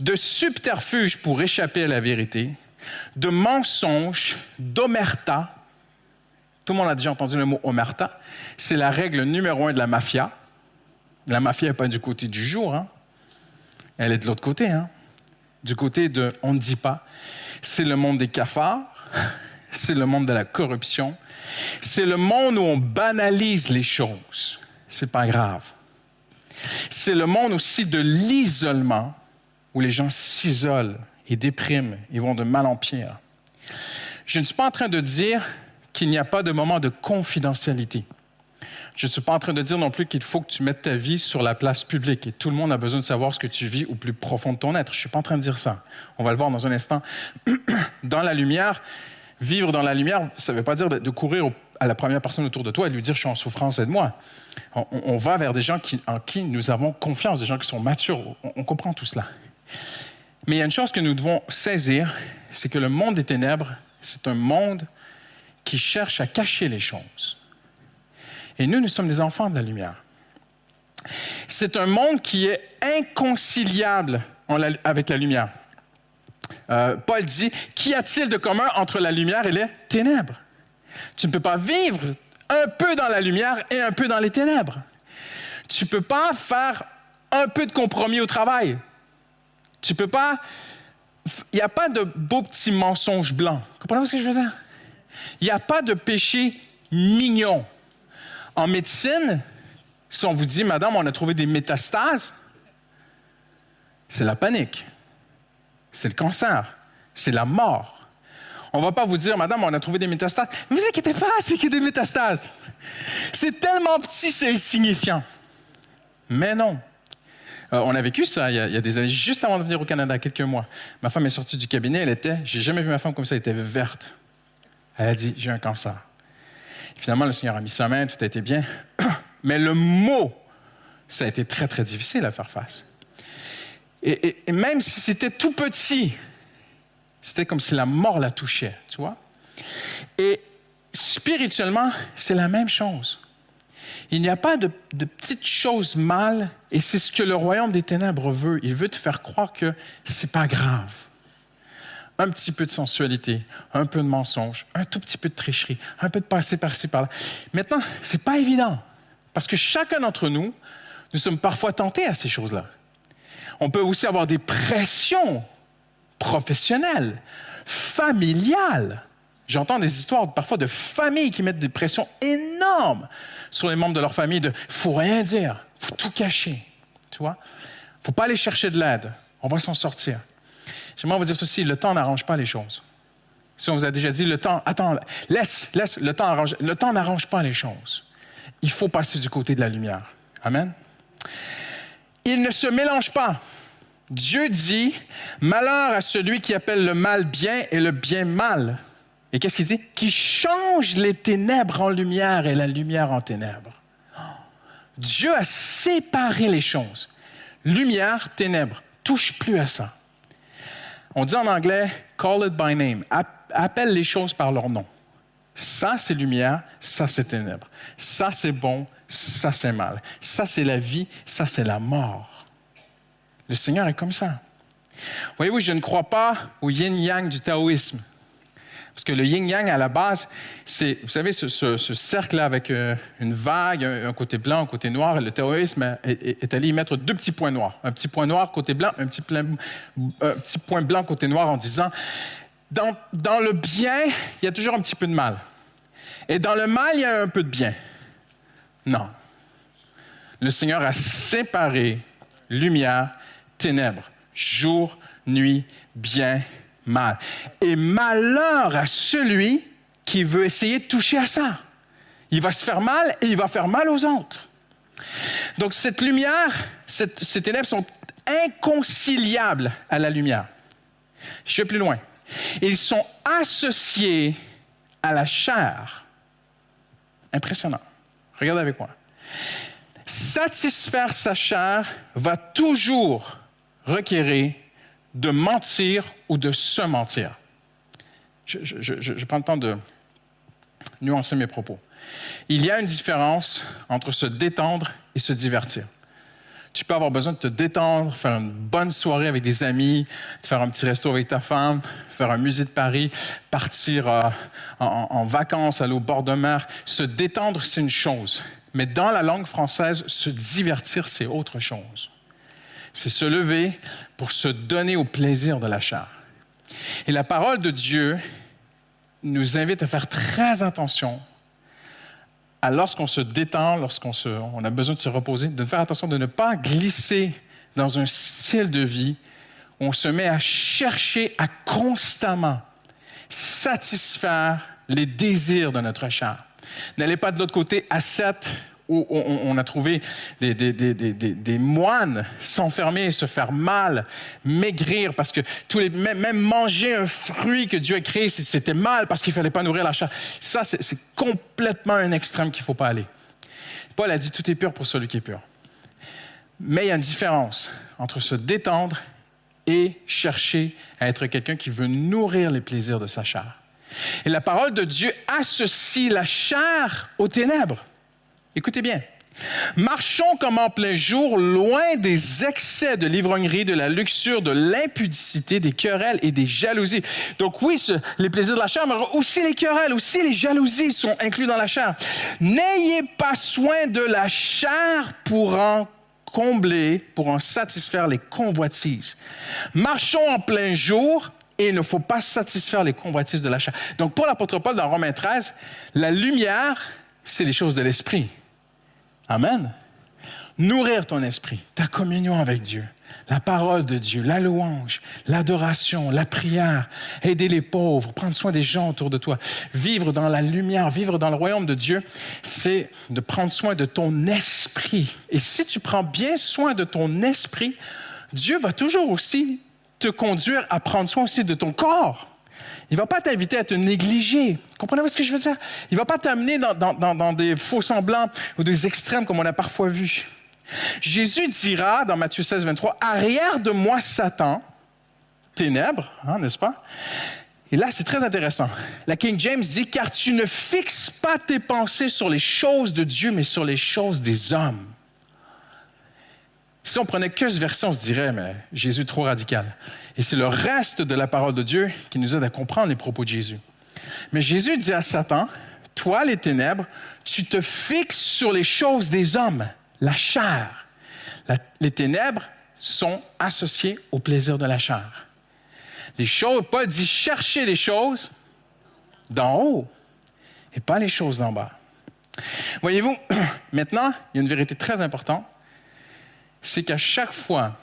de subterfuges pour échapper à la vérité, de mensonges, d'omerta. Tout le monde a déjà entendu le mot omerta. C'est la règle numéro un de la mafia. La mafia n'est pas du côté du jour, hein. elle est de l'autre côté, hein. du côté de on ne dit pas. C'est le monde des cafards, c'est le monde de la corruption, c'est le monde où on banalise les choses. C'est pas grave. C'est le monde aussi de l'isolement, où les gens s'isolent et dépriment, ils vont de mal en pire. Je ne suis pas en train de dire qu'il n'y a pas de moment de confidentialité. Je ne suis pas en train de dire non plus qu'il faut que tu mettes ta vie sur la place publique et tout le monde a besoin de savoir ce que tu vis au plus profond de ton être. Je ne suis pas en train de dire ça. On va le voir dans un instant. Dans la lumière, vivre dans la lumière, ça ne veut pas dire de, courir à la première personne autour de toi et lui dire, je suis en souffrance, aide-moi. On, on, va vers des gens en qui nous avons confiance, des gens qui sont matures. On, on comprend tout cela. Mais il y a une chose que nous devons saisir, c'est que le monde des ténèbres, c'est un monde qui cherche à cacher les choses. Et nous, nous sommes des enfants de la lumière. C'est un monde qui est inconciliable avec la lumière. Euh, Paul dit, qu'y a-t-il de commun entre la lumière et les ténèbres? Tu ne peux pas vivre un peu dans la lumière et un peu dans les ténèbres. Tu ne peux pas faire un peu de compromis au travail. Tu peux pas. Il n'y a pas de beaux petits mensonges blancs. Comprenez-vous ce que je veux dire? Il n'y a pas de péché mignon. En médecine, si on vous dit, Madame, on a trouvé des métastases, c'est la panique. C'est le cancer. C'est la mort. On ne va pas vous dire, Madame, on a trouvé des métastases. Ne vous inquiétez pas, c'est que des métastases. C'est tellement petit, c'est insignifiant. Mais non. Euh, on a vécu ça il y, a, des années, juste avant de venir au Canada, quelques mois. Ma femme est sortie du cabinet, elle était, j'ai jamais vu ma femme comme ça, elle était verte. Elle a dit, j'ai un cancer. finalement, le Seigneur a mis sa main, tout a été bien. Mais le mot, ça a été très, très difficile à faire face. Et, même si c'était tout petit, c'était comme si la mort la touchait, tu vois. Et spirituellement, c'est la même chose. Il n'y a pas de, petites choses mal, et c'est ce que le royaume des ténèbres veut. Il veut te faire croire que c'est pas grave. Un petit peu de sensualité, un peu de mensonge, un tout petit peu de tricherie, un peu de passé par-ci par-là. Maintenant, c'est pas évident, parce que chacun d'entre nous, nous sommes parfois tentés à ces choses-là. On peut aussi avoir des pressions professionnelles, familiales. J'entends des histoires parfois de familles qui mettent des pressions énormes sur les membres de leur famille de faut rien dire, faut tout cacher. Tu vois? Faut pas aller chercher de l'aide. On va s'en sortir. J'aimerais vous dire ceci, le temps n'arrange pas les choses. Si on vous a déjà dit le temps, attends, laisse, laisse, le temps arrange, le temps n'arrange pas les choses. Il faut passer du côté de la lumière. Amen. Il ne se mélange pas. Dieu dit, malheur à celui qui appelle le mal bien et le bien mal. Et qu'est-ce qu'il dit? Qui change les ténèbres en lumière et la lumière en ténèbres. Dieu a séparé les choses. Lumière, ténèbres. Touche plus à ça. On dit en anglais, call it by name. Appelle les choses par leur nom. Ça, c'est lumière, ça, c'est ténèbres. Ça, c'est bon, ça, c'est mal. Ça, c'est la vie, ça, c'est la mort. Le Seigneur est comme ça. Voyez-vous, je ne crois pas au yin-yang du taoïsme. Parce que le yin-yang, à la base, c'est, vous savez, ce, cercle-là avec euh, une vague, un, côté blanc, un côté noir. Et le terrorisme est, allé y mettre deux petits points noirs. Un petit point noir côté blanc, un petit, point blanc côté noir en disant, dans le bien, il y a toujours un petit peu de mal. Et dans le mal, il y a un peu de bien. Non. Le Seigneur a séparé lumière, ténèbres, jour, nuit, bien, mal. Et malheur à celui qui veut essayer de toucher à ça. Il va se faire mal et il va faire mal aux autres. Donc cette lumière, ces ténèbres sont inconciliables à la lumière. Je vais plus loin. Ils sont associés à la chair. Impressionnant. Regardez avec moi. Satisfaire sa chair va toujours requérir de mentir ou de se mentir. Je, prends le temps de nuancer mes propos. Il y a une différence entre se détendre et se divertir. Tu peux avoir besoin de te détendre, faire une bonne soirée avec des amis, faire un petit resto avec ta femme, faire un musée de Paris, partir euh, en, vacances, aller au bord de mer. Se détendre, c'est une chose. Mais dans la langue française, se divertir, c'est autre chose c'est se lever pour se donner au plaisir de la chair. Et la parole de Dieu nous invite à faire très attention à lorsqu'on se détend, lorsqu'on on a besoin de se reposer, de faire attention de ne pas glisser dans un style de vie où on se met à chercher à constamment satisfaire les désirs de notre chair. N'allez pas de l'autre côté, ascète où on, a trouvé des, moines s'enfermer, se faire mal, maigrir, parce que tous les, même manger un fruit que Dieu a créé, c'était mal parce qu'il fallait pas nourrir la chair. Ça, c'est complètement un extrême qu'il faut pas aller. Paul a dit tout est pur pour celui qui est pur. Mais il y a une différence entre se détendre et chercher à être quelqu'un qui veut nourrir les plaisirs de sa chair. Et la parole de Dieu associe la chair aux ténèbres. Écoutez bien. Marchons comme en plein jour, loin des excès de l'ivrognerie, de la luxure, de l'impudicité, des querelles et des jalousies. Donc oui, les plaisirs de la chair, mais aussi les querelles, aussi les jalousies sont inclus dans la chair. N'ayez pas soin de la chair pour en combler, pour en satisfaire les convoitises. Marchons en plein jour et il ne faut pas satisfaire les convoitises de la chair. Donc pour l'apôtre Paul dans Romains 13, la lumière, c'est les choses de l'esprit. Amen. Nourrir ton esprit, ta communion avec Dieu, la parole de Dieu, la louange, l'adoration, la prière, aider les pauvres, prendre soin des gens autour de toi, vivre dans la lumière, vivre dans le royaume de Dieu, c'est de prendre soin de ton esprit. Et si tu prends bien soin de ton esprit, Dieu va toujours aussi te conduire à prendre soin aussi de ton corps. Il va pas t'inviter à te négliger. Comprenez-vous ce que je veux dire? Il va pas t'amener dans, des faux semblants ou des extrêmes comme on a parfois vu. Jésus dira dans Matthieu 16, 23, Arrière de moi, Satan, ténèbres, hein, n'est-ce pas? Et là, c'est très intéressant. La King James dit, car tu ne fixes pas tes pensées sur les choses de Dieu, mais sur les choses des hommes. Si on prenait que ce verset, on se dirait, mais Jésus trop radical. Et c'est le reste de la parole de Dieu qui nous aide à comprendre les propos de Jésus. Mais Jésus dit à Satan, toi les ténèbres, tu te fixes sur les choses des hommes, la chair. les ténèbres sont associées au plaisir de la chair. Les choses, Paul dit chercher les choses d'en haut et pas les choses d'en bas. Voyez-vous, maintenant, il y a une vérité très importante c'est qu'à chaque fois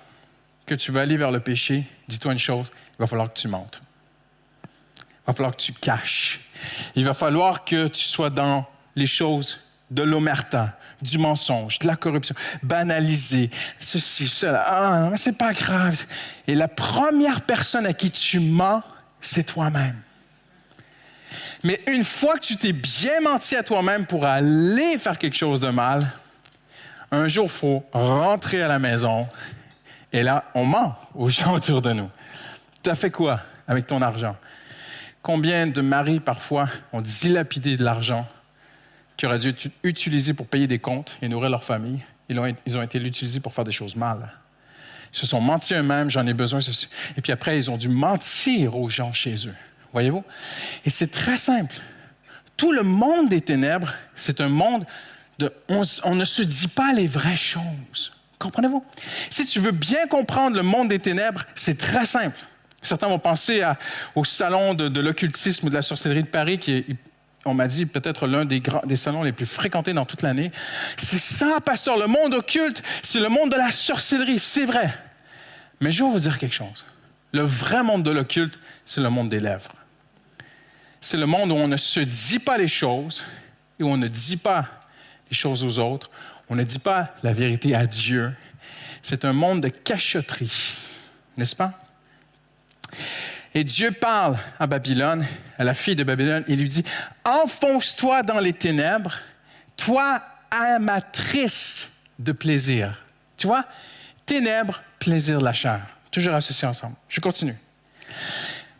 que tu vas aller vers le péché, dis-toi une chose, il va falloir que tu mentes. Il va falloir que tu caches. Il va falloir que tu sois dans les choses de l'omerta, du mensonge, de la corruption, banaliser ceci, cela. Ah, mais c'est pas grave. Et la première personne à qui tu mens, c'est toi-même. Mais une fois que tu t'es bien menti à toi-même pour aller faire quelque chose de mal, un jour, il faut rentrer à la maison et là, on ment aux gens autour de nous. Tu as fait quoi avec ton argent? Combien de maris, parfois, ont dilapidé de l'argent qui aurait dû être utilisé pour payer des comptes et nourrir leur famille? Ils ont, été utilisés pour faire des choses mal. Ils se sont menti eux-mêmes, j'en ai besoin. Et puis après, ils ont dû mentir aux gens chez eux. Voyez-vous? Et c'est très simple. Tout le monde des ténèbres, c'est un monde on, ne se dit pas les vraies choses. Comprenez-vous? Si tu veux bien comprendre le monde des ténèbres, c'est très simple. Certains vont penser au salon de, l'occultisme ou de la sorcellerie de Paris, qui est, on m'a dit, peut-être l'un des, des salons les plus fréquentés dans toute l'année. C'est ça, pasteur. Le monde occulte, c'est le monde de la sorcellerie, c'est vrai. Mais je vais vous dire quelque chose. Le vrai monde de l'occulte, c'est le monde des lèvres. C'est le monde où on ne se dit pas les choses et où on ne dit pas les choses aux autres. On ne dit pas la vérité à Dieu. C'est un monde de cachotterie, n'est-ce pas? Et Dieu parle à Babylone, à la fille de Babylone, et lui dit, enfonce-toi dans les ténèbres, toi amatrice de plaisir. Tu vois? Ténèbres, plaisir de la chair. Toujours associés ensemble. Je continue.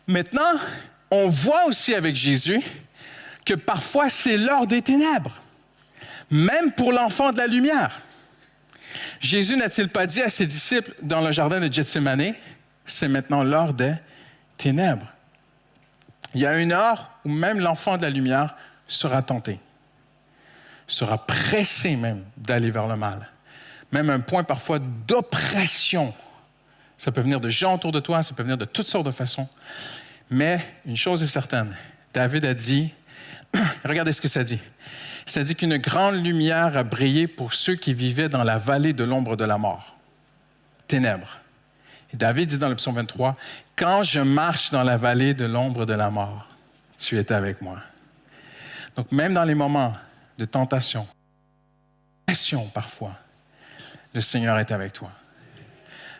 Maintenant, on voit aussi avec Jésus que parfois c'est l'heure des ténèbres même pour l'enfant de la lumière. Jésus n'a-t-il pas dit à ses disciples dans le jardin de Gethsemane, c'est maintenant l'heure des ténèbres. Il y a une heure où même l'enfant de la lumière sera tenté, sera pressé même d'aller vers le mal. Même un point parfois d'oppression. Ça peut venir de gens autour de toi, ça peut venir de toutes sortes de façons. Mais une chose est certaine, David a dit, regardez ce que ça dit dit qu'une grande lumière a brillé pour ceux qui vivaient dans la vallée de l'ombre de la mort. Ténèbres. Et David dit dans le psaume 23, Quand je marche dans la vallée de l'ombre de la mort, tu es avec moi. Donc même dans les moments de tentation, pression parfois, le Seigneur est avec toi.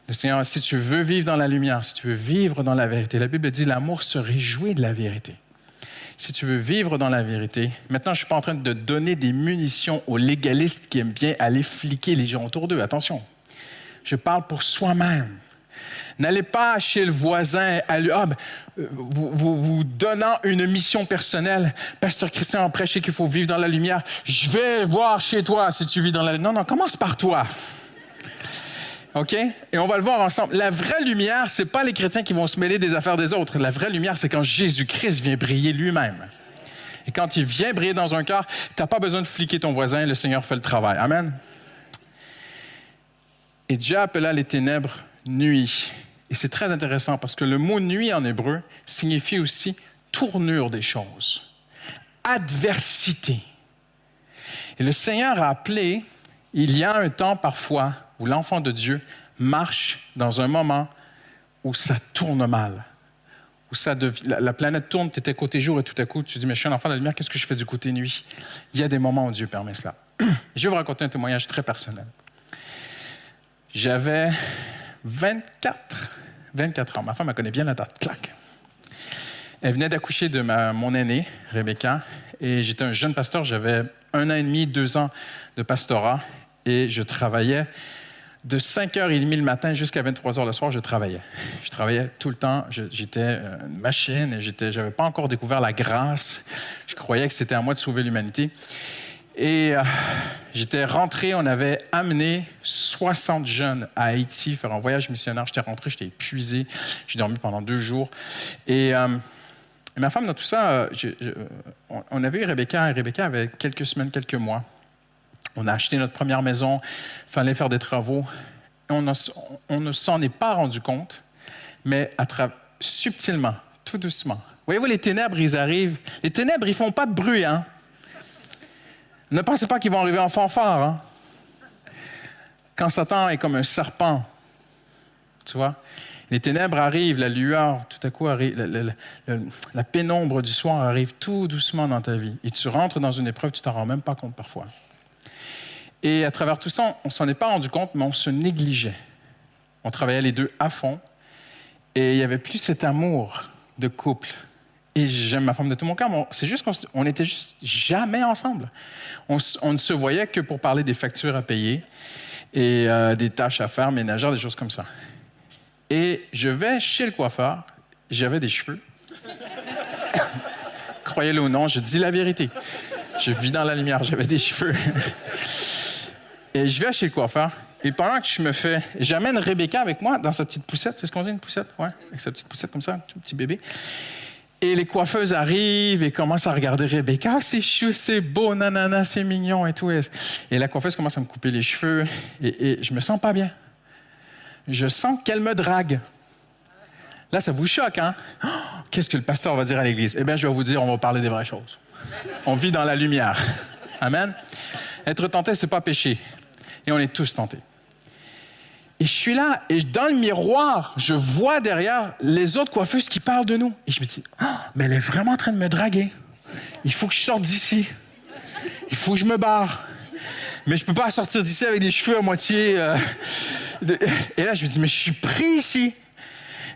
Le Seigneur, si tu veux vivre dans la lumière, si tu veux vivre dans la vérité, la Bible dit l'amour se réjouit de la vérité. Si tu veux vivre dans la vérité, maintenant je ne suis pas en train de donner des munitions aux légalistes qui aiment bien aller fliquer les gens autour d'eux. Attention, je parle pour soi-même. N'allez pas chez le voisin à lui, ah, ben, euh, vous, vous, donnant une mission personnelle. Pasteur Christian a prêché qu'il faut vivre dans la lumière. Je vais voir chez toi si tu vis dans la lumière. Non, non, commence par toi. OK? Et on va le voir ensemble. La vraie lumière, c'est pas les chrétiens qui vont se mêler des affaires des autres. La vraie lumière, c'est quand Jésus-Christ vient briller lui-même. Et quand il vient briller dans un cœur, tu n'as pas besoin de fliquer ton voisin, le Seigneur fait le travail. Amen. Et Dieu appela les ténèbres nuit. Et c'est très intéressant parce que le mot nuit en hébreu signifie aussi tournure des choses, adversité. Et le Seigneur a appelé, il y a un temps parfois où l'enfant de Dieu marche dans un moment où ça tourne mal, où ça la, planète tourne, tu étais côté jour et tout à coup tu dis, mais je suis un enfant de la lumière, qu'est-ce que je fais du côté nuit? Il y a des moments où Dieu permet cela. je vais vous raconter un témoignage très personnel. J'avais 24, 24 ans. Ma femme, elle connaît bien la date. Clac. Elle venait d'accoucher de mon aînée, Rebecca, et j'étais un jeune pasteur. J'avais un an et demi, deux ans de pastorat, et je travaillais de 5h30 le matin jusqu'à 23h le soir, je travaillais. Je travaillais tout le temps. J'étais euh, une machine et je n'avais pas encore découvert la grâce. Je croyais que c'était à moi de sauver l'humanité. Et euh, j'étais rentré, on avait amené 60 jeunes à Haïti faire un voyage missionnaire. J'étais rentré, j'étais épuisé. J'ai dormi pendant deux jours. Et, euh, ma femme, dans tout ça, on avait eu Rebecca, et Rebecca avait quelques semaines, quelques mois. On a acheté notre première maison, il fallait faire des travaux. On, ne s'en est pas rendu compte, mais subtilement, tout doucement. Voyez-vous, les ténèbres, ils arrivent. Les ténèbres, ils font pas de bruit, hein? Ne pensez pas qu'ils vont arriver en fanfare, hein? Quand Satan est comme un serpent, tu vois, les ténèbres arrivent, la lueur, tout à coup arrive, la, la pénombre du soir arrive tout doucement dans ta vie. Et tu rentres dans une épreuve, tu t'en rends même pas compte parfois. Et à travers tout ça, on s'en est pas rendu compte, mais on se négligeait. On travaillait les deux à fond. Et il n'y avait plus cet amour de couple. Et j'aime ma femme de tout mon cœur, mais c'est juste qu'on n'était juste jamais ensemble. On, ne se voyait que pour parler des factures à payer et euh, des tâches à faire, ménagères, des choses comme ça. Et je vais chez le coiffeur, j'avais des cheveux. Croyez-le ou non, je dis la vérité. Je vis dans la lumière, j'avais des cheveux. Et je vais chez le coiffeur. Et pendant que je me fais. J'amène Rebecca avec moi dans sa petite poussette. C'est ce qu'on dit, une poussette? Ouais, avec sa petite poussette comme ça, tout petit bébé. Et les coiffeuses arrivent et commencent à regarder Rebecca. Ah, c'est chou, c'est beau, nanana, c'est mignon et tout. Et la coiffeuse commence à me couper les cheveux. Et, et je me sens pas bien. Je sens qu'elle me drague. Là, ça vous choque, hein? Oh, qu'est-ce que le pasteur va dire à l'église? Eh bien, je vais vous dire, on va parler des vraies choses. On vit dans la lumière. Amen. Être tenté, c'est pas péché. Et on est tous tentés. Et je suis là, et dans le miroir, je vois derrière les autres coiffeuses qui parlent de nous. Et je me dis, oh, mais elle est vraiment en train de me draguer. Il faut que je sorte d'ici. Il faut que je me barre. Mais je peux pas sortir d'ici avec des cheveux à moitié. Euh, et là, je me dis, mais je suis pris ici.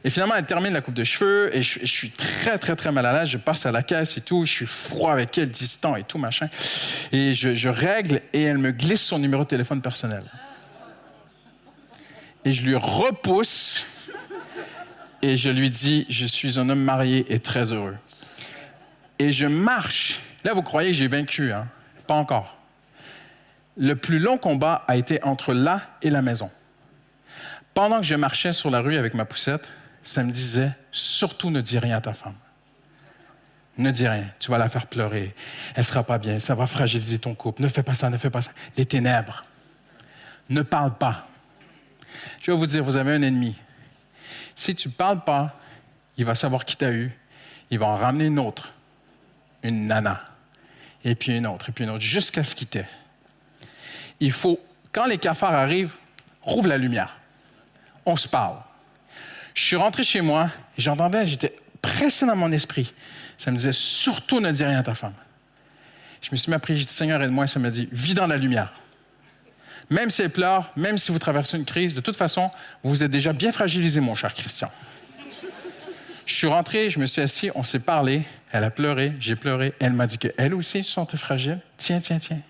Et finalement, elle termine la coupe de cheveux et je, suis très, très, très mal à l'aise. Je passe à la caisse et tout. Je suis froid avec elle, distant et tout, machin. Et je, règle et elle me glisse son numéro de téléphone personnel. Et je lui repousse et je lui dis, je suis un homme marié et très heureux. Et je marche. Là, vous croyez que j'ai vaincu, hein? Pas encore. Le plus long combat a été entre là et la maison. Pendant que je marchais sur la rue avec ma poussette, ça me disait, surtout ne dis rien à ta femme. Ne dis rien, tu vas la faire pleurer, elle sera pas bien, ça va fragiliser ton couple, ne fais pas ça, ne fais pas ça. Les ténèbres. Ne parle pas. Je vais vous dire, vous avez un ennemi. Si tu ne parles pas, il va savoir qui t'a eu, il va en ramener une autre, une nana, et puis une autre, et puis une autre, jusqu'à ce qu'il t'ait. Il faut, quand les cafards arrivent, rouvre la lumière. On se parle. Je suis rentré chez moi j'entendais, j'étais pressé dans mon esprit. Ça me disait surtout ne dis rien à ta femme. Je me suis mis à prier, j'ai dit Seigneur, aide-moi. Ça m'a dit vis dans la lumière. Même si elle pleure, même si vous traversez une crise, de toute façon, vous êtes déjà bien fragilisé, mon cher Christian. Je suis rentré, je me suis assis, on s'est parlé, elle a pleuré, j'ai pleuré, elle m'a dit qu'elle aussi se sentait fragile. Tiens, tiens, tiens.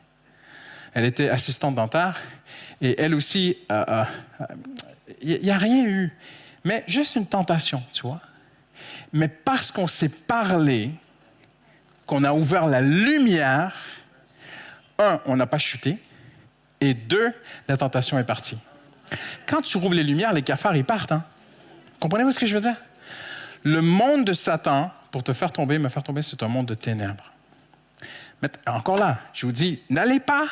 Elle était assistante dentaire et elle aussi, il euh, n'y euh, a rien eu, mais juste une tentation, tu vois. Mais parce qu'on s'est parlé, qu'on a ouvert la lumière, un, on n'a pas chuté, et deux, la tentation est partie. Quand tu rouvres les lumières, les cafards, ils partent. Hein? Comprenez-vous ce que je veux dire? Le monde de Satan, pour te faire tomber, me faire tomber, c'est un monde de ténèbres. Mais encore là, je vous dis, n'allez pas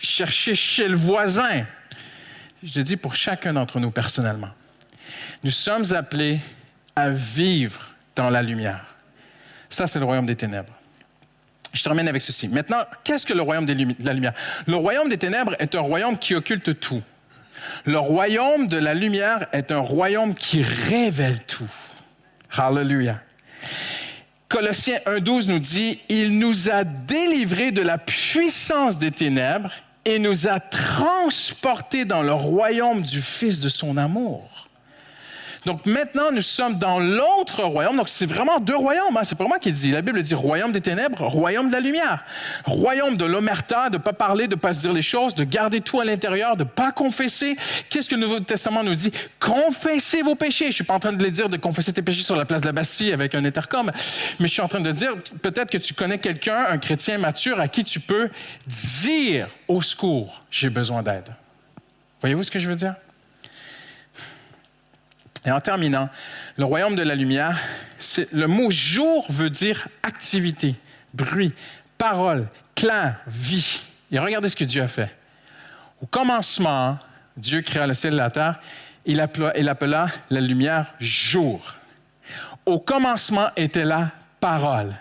chercher chez le voisin. Je le dis pour chacun d'entre nous personnellement. Nous sommes appelés à vivre dans la lumière. Ça, c'est le royaume des ténèbres. Je termine avec ceci. Maintenant, qu'est-ce que le royaume de la lumière? Le royaume des ténèbres est un royaume qui occulte tout. Le royaume de la lumière est un royaume qui révèle tout. Hallelujah. Colossiens 1.12 nous dit, il nous a délivrés de la puissance des ténèbres et nous a transportés dans le royaume du Fils de son amour. Donc maintenant, nous sommes dans l'autre royaume. Donc c'est vraiment deux royaumes. Hein. C'est pas moi qui dis. La Bible dit royaume des ténèbres, royaume de la lumière. Royaume de l'omerta, de pas parler, de pas se dire les choses, de garder tout à l'intérieur, de pas confesser. Qu'est-ce que le Nouveau Testament nous dit? Confessez vos péchés. Je suis pas en train de les dire de confesser tes péchés sur la place de la Bastille avec un intercom, mais je suis en train de dire peut-être que tu connais quelqu'un, un chrétien mature, à qui tu peux dire au secours, j'ai besoin d'aide. Voyez-vous ce que je veux dire? Et en terminant, le royaume de la lumière, le mot jour veut dire activité, bruit, parole, clair, vie. Et regardez ce que Dieu a fait. Au commencement, Dieu créa le ciel et la terre. Il appela, il appela la lumière jour. Au commencement était la parole.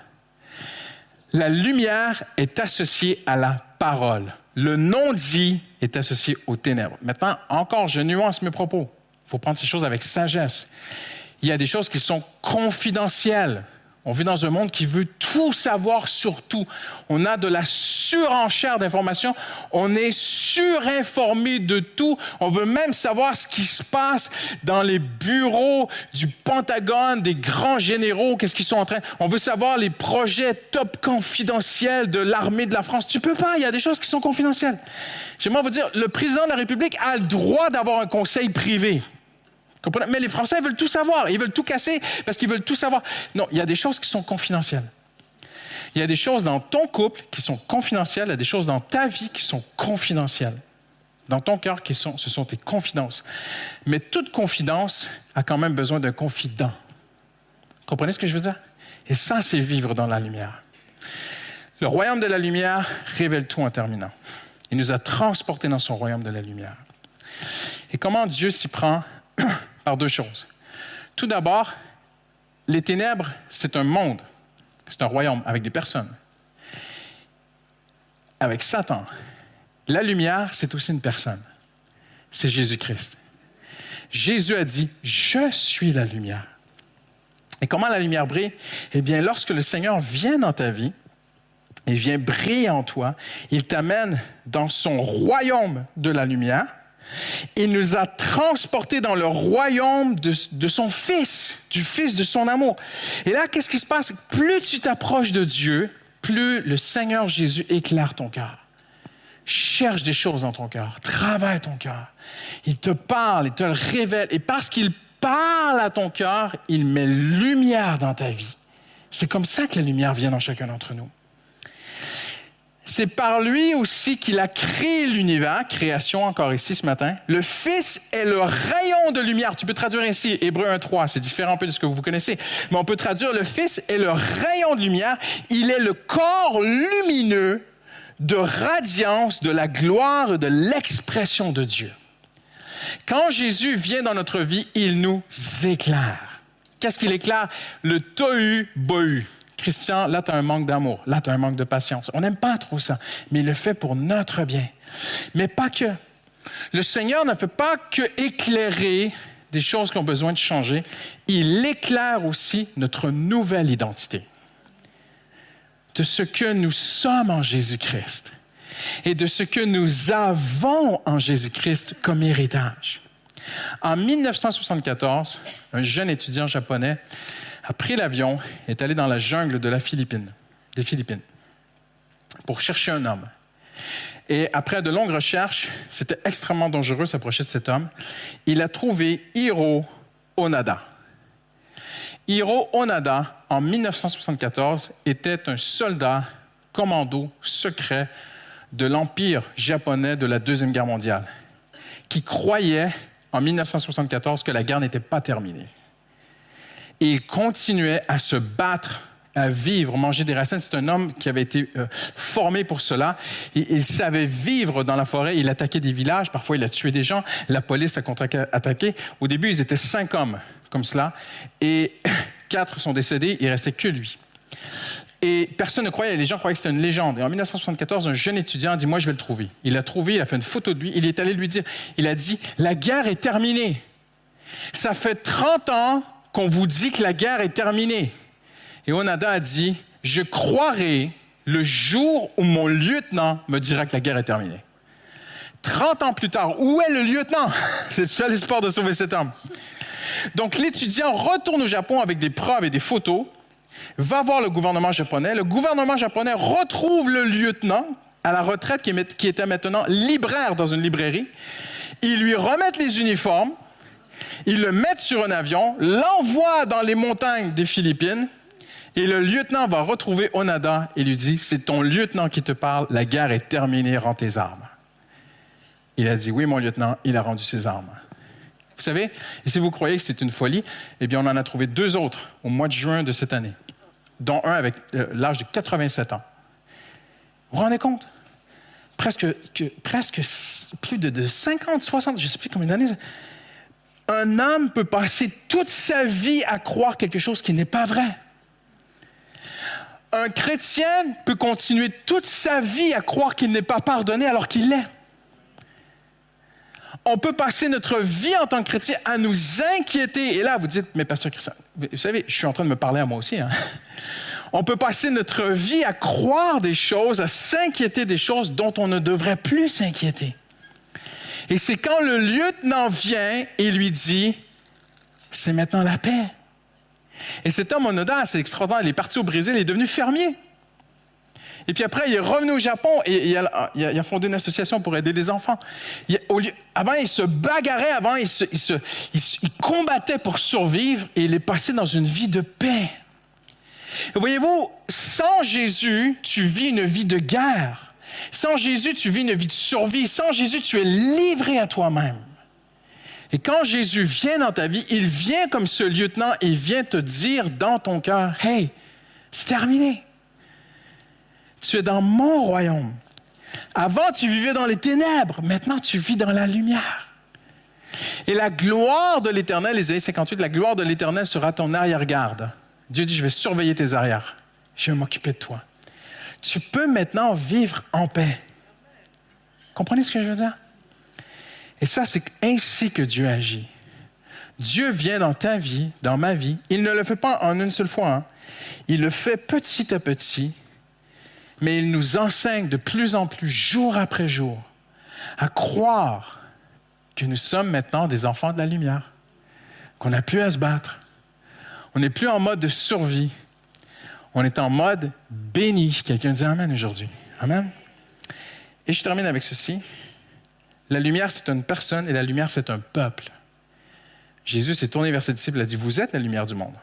La lumière est associée à la parole. Le non-dit est associé aux ténèbres. Maintenant, encore, je nuance mes propos. Faut prendre ces choses avec sagesse. Il y a des choses qui sont confidentielles. On vit dans un monde qui veut tout savoir sur tout. On a de la surenchère d'informations. On est surinformé de tout. On veut même savoir ce qui se passe dans les bureaux du Pentagone, des grands généraux, qu'est-ce qu'ils sont en train? On veut savoir les projets top confidentiels de l'armée de la France. Tu peux pas. Il y a des choses qui sont confidentielles. J'aimerais vous dire, le président de la République a le droit d'avoir un conseil privé. Mais les Français veulent tout savoir, ils veulent tout casser parce qu'ils veulent tout savoir. Non, il y a des choses qui sont confidentielles. Il y a des choses dans ton couple qui sont confidentielles, il y a des choses dans ta vie qui sont confidentielles. Dans ton cœur, qui sont, ce sont tes confidences. Mais toute confidence a quand même besoin d'un confident. Comprenez ce que je veux dire? Et ça, c'est vivre dans la lumière. Le royaume de la lumière révèle tout en terminant. Il nous a transportés dans son royaume de la lumière. Et comment Dieu s'y prend par deux choses. Tout d'abord, les ténèbres, c'est un monde, c'est un royaume avec des personnes. Avec Satan, la lumière, c'est aussi une personne. C'est Jésus-Christ. Jésus a dit, je suis la lumière. Et comment la lumière brille? Eh bien, lorsque le Seigneur vient dans ta vie, il vient briller en toi, il t'amène dans son royaume de la lumière, il nous a transportés dans le royaume de, son Fils, du Fils de son amour. Et là, qu'est-ce qui se passe? Plus tu t'approches de Dieu, plus le Seigneur Jésus éclaire ton cœur. Cherche des choses dans ton cœur. Travaille ton cœur. Il te parle, il te le révèle. Et parce qu'il parle à ton cœur, il met lumière dans ta vie. C'est comme ça que la lumière vient dans chacun d'entre nous. C'est par lui aussi qu'il a créé l'univers, création encore ici ce matin. Le Fils est le rayon de lumière. Tu peux traduire ainsi, Hébreu 1.3, c'est différent un peu de ce que vous connaissez, mais on peut traduire le Fils est le rayon de lumière. Il est le corps lumineux de radiance de la gloire de l'expression de Dieu. Quand Jésus vient dans notre vie, il nous éclaire. Qu'est-ce qu'il éclaire? Le tohu bohu. Christian, là, tu as un manque d'amour, là, tu as un manque de patience. On n'aime pas trop ça, mais il le fait pour notre bien. Mais pas que. Le Seigneur ne fait pas que éclairer des choses qui ont besoin de changer, il éclaire aussi notre nouvelle identité de ce que nous sommes en Jésus-Christ. et de ce que nous avons en Jésus-Christ comme héritage. En 1974, un jeune étudiant japonais a pris l'avion et est allé dans la jungle des Philippines pour chercher un homme. Et après de longues recherches, c'était extrêmement dangereux s'approcher de cet homme. Il a trouvé Hiro Onada. Hiro Onada, en 1974, était un soldat commando secret de l'Empire japonais de la Deuxième Guerre mondiale, qui croyait en 1974 que la guerre n'était pas terminée. Il continuait à se battre à vivre, manger des racines. C'est un homme qui avait été euh, formé pour cela. il savait vivre dans la forêt. Il attaquait des villages. Parfois, il a tué des gens. La police a contre-attaqué. Au début, ils étaient cinq hommes comme cela. Et quatre sont décédés. Il restait que lui. Et personne ne croyait, les gens croyaient que c'était une légende. Et en 1974, un jeune étudiant a dit, moi, je vais le trouver. Il l'a trouvé, il a fait une photo de lui, il est allé lui dire, il a dit, la guerre est terminée. Ça fait 30 ans qu'on vous dit que la guerre est terminée. Et Onada a dit, je croirai le jour où mon lieutenant me dira que la guerre est terminée. 30 ans plus tard, où est le lieutenant? C'est le seul espoir de sauver cet homme. Donc l'étudiant retourne au Japon avec des preuves et des photos, va voir le gouvernement japonais. Le gouvernement japonais retrouve le lieutenant à la retraite qui était maintenant libraire dans une librairie. Ils lui remettent les uniformes, ils le mettent sur un avion, l'envoient dans les montagnes des Philippines et le lieutenant va retrouver Onada et lui dit, c'est ton lieutenant qui te parle, la guerre est terminée, rends tes armes. Il a dit, oui, mon lieutenant, il a rendu ses armes. Vous savez, et si vous croyez que c'est une folie, eh bien, on en a trouvé deux autres au mois de juin de cette année, dont un avec euh, l'âge de 87 ans. Vous vous rendez compte? Presque, plus de 50, 60, je ne sais plus combien d'années. Un homme peut passer toute sa vie à croire quelque chose qui n'est pas vrai un chrétien peut continuer toute sa vie à croire qu'il n'est pas pardonné alors qu'il l'est. On peut passer notre vie en tant que chrétien à nous inquiéter. Et là, vous dites, mais pasteur Christian, vous savez, je suis en train de me parler à moi aussi. Hein. On peut passer notre vie à croire des choses, à s'inquiéter des choses dont on ne devrait plus s'inquiéter. Et c'est quand le lieutenant vient et lui dit, c'est maintenant la paix. Et cet homme Onoda, c'est extraordinaire. Il est parti au Brésil, il est devenu fermier. Et puis après, il est revenu au Japon et il a, fondé une association pour aider les enfants. avant, il se bagarrait, avant, il, il, combattait pour survivre et il est passé dans une vie de paix. Voyez-vous, sans Jésus, tu vis une vie de guerre. Sans Jésus, tu vis une vie de survie. Sans Jésus, tu es livré à toi-même. Et quand Jésus vient dans ta vie, il vient comme ce lieutenant et vient te dire dans ton cœur, Hey, c'est terminé. Tu es dans mon royaume. Avant, tu vivais dans les ténèbres. Maintenant, tu vis dans la lumière. Et la gloire de l'Éternel, Ésaïe 58, la gloire de l'Éternel sera ton arrière-garde. Dieu dit, je vais surveiller tes arrières. Je vais m'occuper de toi. Tu peux maintenant vivre en paix. Comprenez ce que je veux dire? Et ça, c'est ainsi que Dieu agit. Dieu vient dans ta vie, dans ma vie. Il ne le fait pas en une seule fois. Hein. Il le fait petit à petit, mais il nous enseigne de plus en plus, jour après jour, à croire que nous sommes maintenant des enfants de la lumière, qu'on n'a plus à se battre. On n'est plus en mode de survie. On est en mode béni. Quelqu'un dit Amen aujourd'hui. Amen. Et je termine avec ceci. La lumière, c'est une personne et la lumière, c'est un peuple. Jésus s'est tourné vers ses disciples et a dit, vous êtes la lumière du monde.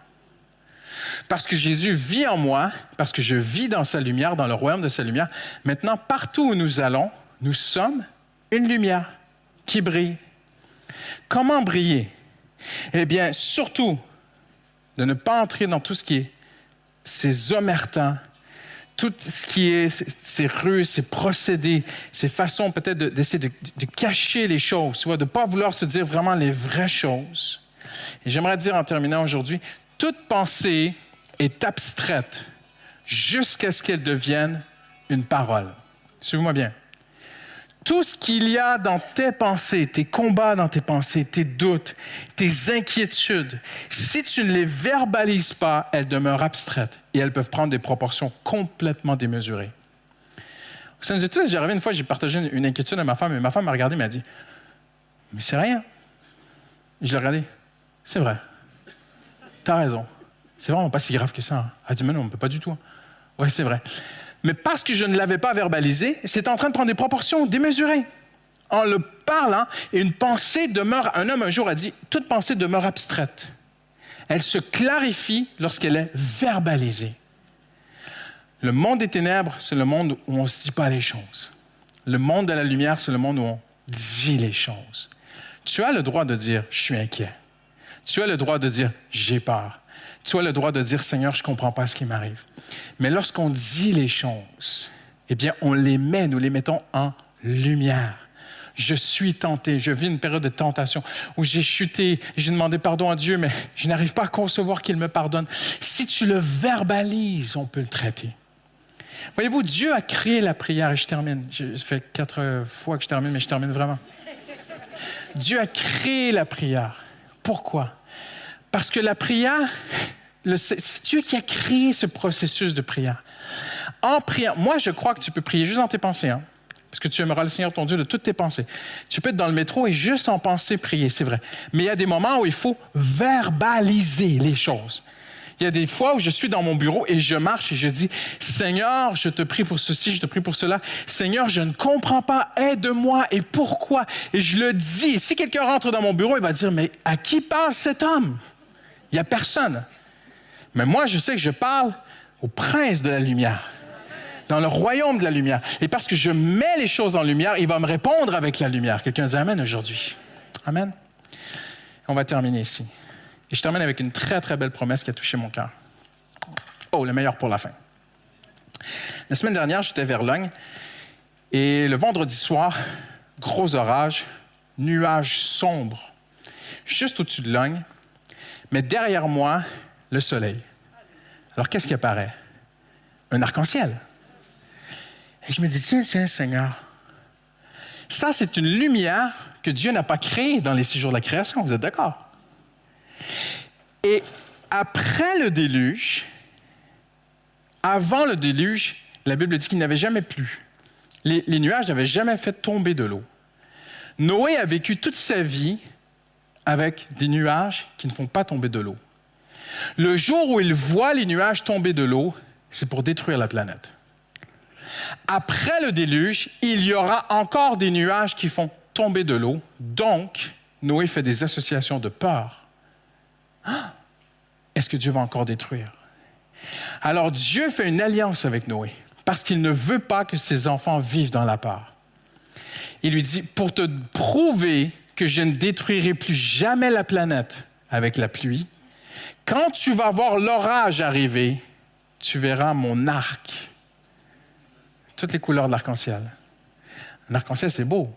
Parce que Jésus vit en moi, parce que je vis dans sa lumière, dans le royaume de sa lumière, maintenant, partout où nous allons, nous sommes une lumière qui brille. Comment briller? Eh bien, surtout, de ne pas entrer dans tout ce qui est ces omertants, tout ce qui est ces ruses, ces procédés, ces façons peut-être d'essayer de, cacher les choses, de ne pas vouloir se dire vraiment les vraies choses. Et j'aimerais dire en terminant aujourd'hui, toute pensée est abstraite jusqu'à ce qu'elle devienne une parole. Suivez-moi bien tout ce qu'il y a dans tes pensées, tes combats dans tes pensées, tes doutes, tes inquiétudes, si tu ne les verbalises pas, elles demeurent abstraites et elles peuvent prendre des proportions complètement démesurées. Ça nous est tous arrivé une fois, j'ai partagé une, inquiétude à ma femme, et ma femme m'a regardé et m'a dit Mais c'est rien. Je l'ai regardé. C'est vrai. T'as raison. C'est vraiment pas si grave que ça. hein. Elle a dit Mais non, on ne peut pas du tout. Oui, c'est vrai. Mais parce que je ne l'avais pas verbalisé, c'est en train de prendre des proportions démesurées. En le parlant, une pensée demeure, un homme un jour a dit, toute pensée demeure abstraite. Elle se clarifie lorsqu'elle est verbalisée. Le monde des ténèbres, c'est le monde où on ne se dit pas les choses. Le monde de la lumière, c'est le monde où on dit les choses. Tu as le droit de dire, je suis inquiet. Tu as le droit de dire, j'ai peur. As le droit de dire, Seigneur, je ne comprends pas ce qui m'arrive. Mais lorsqu'on dit les choses, eh bien, on les met, nous les mettons en lumière. Je suis tenté, je vis une période de tentation où j'ai chuté, j'ai demandé pardon à Dieu, mais je n'arrive pas à concevoir qu'il me pardonne. Si tu le verbalises, on peut le traiter. Voyez-vous, Dieu a créé la prière, et je termine. Je- fait quatre fois que je termine, mais je termine vraiment. Dieu a créé la prière. Pourquoi? Parce que la prière, c'est Dieu qui a créé ce processus de prière. En prière, moi je crois que tu peux prier juste dans tes pensées, hein, parce que tu aimeras le Seigneur ton Dieu de toutes tes pensées. Tu peux être dans le métro et juste en pensée prier, c'est vrai. Mais il y a des moments où il faut verbaliser les choses. Il y a des fois où je suis dans mon bureau et je marche et je dis, Seigneur, je te prie pour ceci, je te prie pour cela. Seigneur, je ne comprends pas, aide-moi et pourquoi? Et je le dis. Si quelqu'un rentre dans mon bureau, il va dire, mais à qui parle cet homme? Il n'y a personne. Mais moi, je sais que je parle au prince de la lumière, dans le royaume de la lumière. Et parce que je mets les choses en lumière, il va me répondre avec la lumière. Quelqu'un dit Amen aujourd'hui. Amen. On va terminer ici. Et je termine avec une très, très belle promesse qui a touché mon cœur. Oh, le meilleur pour la fin. La semaine dernière, j'étais vers Logne et le vendredi soir, gros orage, nuages sombres, juste au-dessus de Logne, mais derrière moi, le soleil. Alors, qu'est-ce qui apparaît? Un arc-en-ciel. Et je me dis, tiens, tiens, Seigneur, ça, c'est une lumière que Dieu n'a pas créée dans les six jours de la création. Vous êtes d'accord? Et après le déluge, avant le déluge, la Bible dit qu'il n'avait jamais plu. Les, les nuages n'avaient jamais fait tomber de l'eau. Noé a vécu toute sa vie avec des nuages qui ne font pas tomber de l'eau. Le jour où il voit les nuages tomber de l'eau, c'est pour détruire la planète. Après le déluge, il y aura encore des nuages qui font tomber de l'eau. Donc, Noé fait des associations de peur. Ah! Est-ce que Dieu va encore détruire? Alors Dieu fait une alliance avec Noé parce qu'il ne veut pas que ses enfants vivent dans la peur. Il lui dit, pour te prouver que je ne détruirai plus jamais la planète avec la pluie, quand tu vas voir l'orage arriver, tu verras mon arc. Toutes les couleurs de l'arc-en-ciel. Un arc-en-ciel, c'est beau.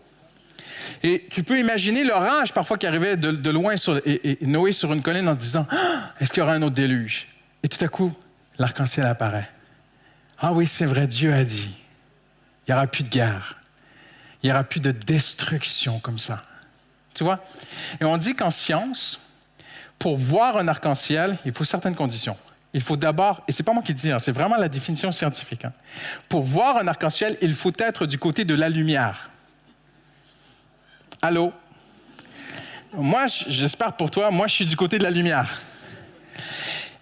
Et tu peux imaginer l'orage parfois qui arrivait de, loin sur, et, et Noé sur une colline en disant Ah, Est-ce qu'il y aura un autre déluge? Et tout à coup, l'arc-en-ciel apparaît. Ah oui, c'est vrai, Dieu a dit il n'y aura plus de guerre. Il n'y aura plus de destruction comme ça. Tu vois? Et on dit qu'en science, pour voir un arc-en-ciel, il faut certaines conditions. Il faut d'abord, et c'est pas moi qui dis, hein, c'est vraiment la définition scientifique. hein. Pour voir un arc-en-ciel, il faut être du côté de la lumière. Allô? Moi, j'espère pour toi, moi, je suis du côté de la lumière.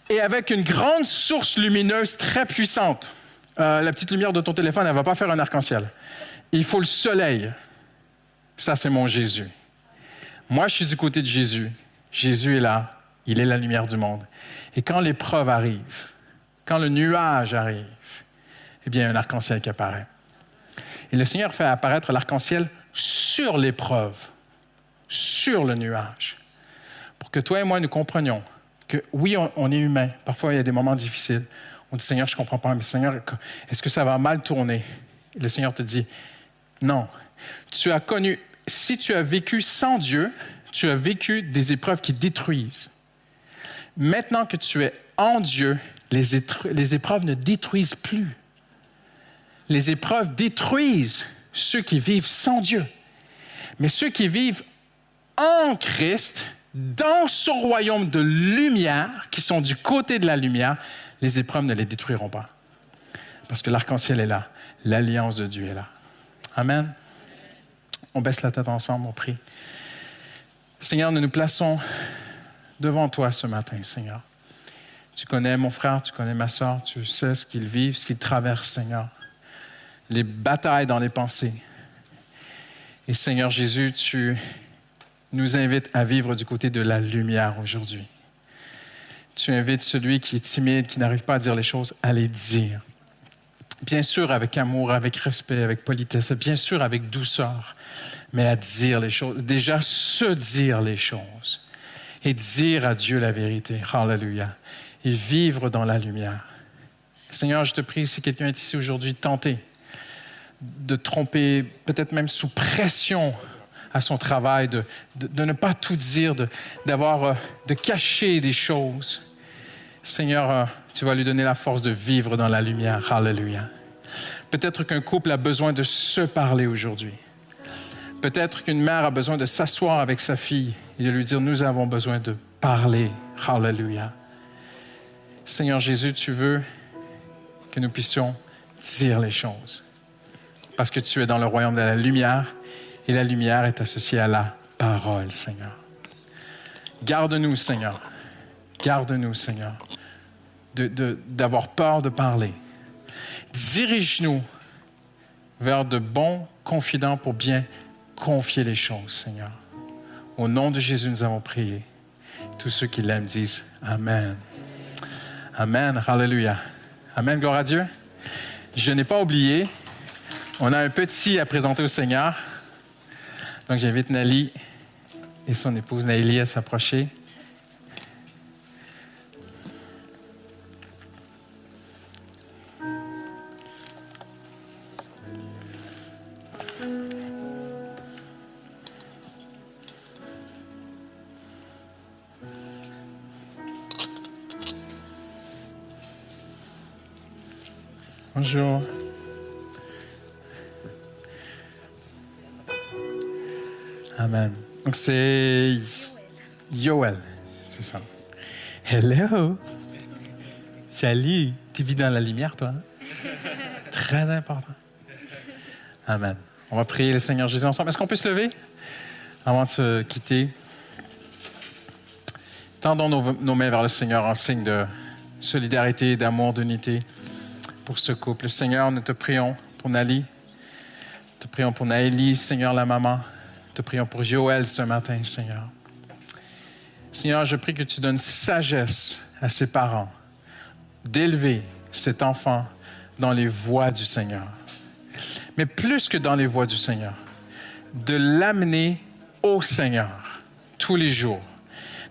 Et avec une grande source lumineuse très puissante. Euh, la petite lumière de ton téléphone, elle ne va pas faire un arc-en-ciel. Il faut le soleil. Ça, c'est mon Jésus. Moi, je suis du côté de Jésus. Jésus est là. Il est la lumière du monde. Et quand l'épreuve arrive, quand le nuage arrive, eh bien, il y a un arc-en-ciel qui apparaît. Et le Seigneur fait apparaître l'arc-en-ciel sur l'épreuve, sur le nuage, pour que toi et moi nous comprenions que oui, on, est humain. Parfois, il y a des moments difficiles. On dit Seigneur, je ne comprends pas, mais Seigneur, est-ce que ça va mal tourner? Et le Seigneur te dit non. Tu as connu, si tu as vécu sans Dieu, tu as vécu des épreuves qui détruisent. Maintenant que tu es en Dieu, les, épreuves ne détruisent plus. Les épreuves détruisent ceux qui vivent sans Dieu. Mais ceux qui vivent en Christ, dans ce royaume de lumière, qui sont du côté de la lumière, les épreuves ne les détruiront pas. Parce que l'arc-en-ciel est là. L'alliance de Dieu est là. Amen. On baisse la tête ensemble, on prie. Seigneur, nous nous plaçons devant toi ce matin, Seigneur. Tu connais mon frère, tu connais ma soeur, tu sais ce qu'ils vivent, ce qu'ils traversent, Seigneur. Les batailles dans les pensées. Et Seigneur Jésus, tu nous invites à vivre du côté de la lumière aujourd'hui. Tu invites celui qui est timide, qui n'arrive pas à dire les choses, à les dire. Bien sûr avec amour, avec respect, avec politesse, bien sûr avec douceur, mais à dire les choses. Déjà se dire les choses et dire à Dieu la vérité. Hallelujah. Et vivre dans la lumière. Seigneur, je te prie, si quelqu'un est ici aujourd'hui tenté de tromper, peut-être même sous pression à son travail, de, ne pas tout dire, de, de cacher des choses. Seigneur, euh, tu vas lui donner la force de vivre dans la lumière. Hallelujah. Peut-être qu'un couple a besoin de se parler aujourd'hui. Peut-être qu'une mère a besoin de s'asseoir avec sa fille et de lui dire, nous avons besoin de parler. Hallelujah. Seigneur Jésus, tu veux que nous puissions dire les choses. Parce que tu es dans le royaume de la lumière et la lumière est associée à la parole, Seigneur. Garde-nous, Seigneur. Garde-nous, Seigneur, d'avoir de, peur de parler. Dirige-nous vers de bons confidents pour bien confier les choses, Seigneur. Au nom de Jésus, nous avons prié. Tous ceux qui l'aiment disent Amen. Amen. Hallelujah. Amen. Gloire à Dieu. Je n'ai pas oublié, on a un petit à présenter au Seigneur. Donc j'invite Nali et son épouse Naïli à s'approcher. Bonjour. Amen. Donc c'est Yoel, c'est ça. Hello. Salut. Tu vis dans la lumière, toi? Très important. Amen. On va prier le Seigneur Jésus ensemble. Est-ce qu'on peut se lever avant de se quitter? Tendons nos mains vers le Seigneur en signe de solidarité, d'amour, d'unité pour ce couple. Seigneur, nous te prions pour Nali. Te prions pour Naëlie, Seigneur, la maman. Te prions pour Joël ce matin, Seigneur. Seigneur, je prie que tu donnes sagesse à ses parents d'élever cet enfant dans les voies du Seigneur. Mais plus que dans les voies du Seigneur, de l'amener au Seigneur tous les jours.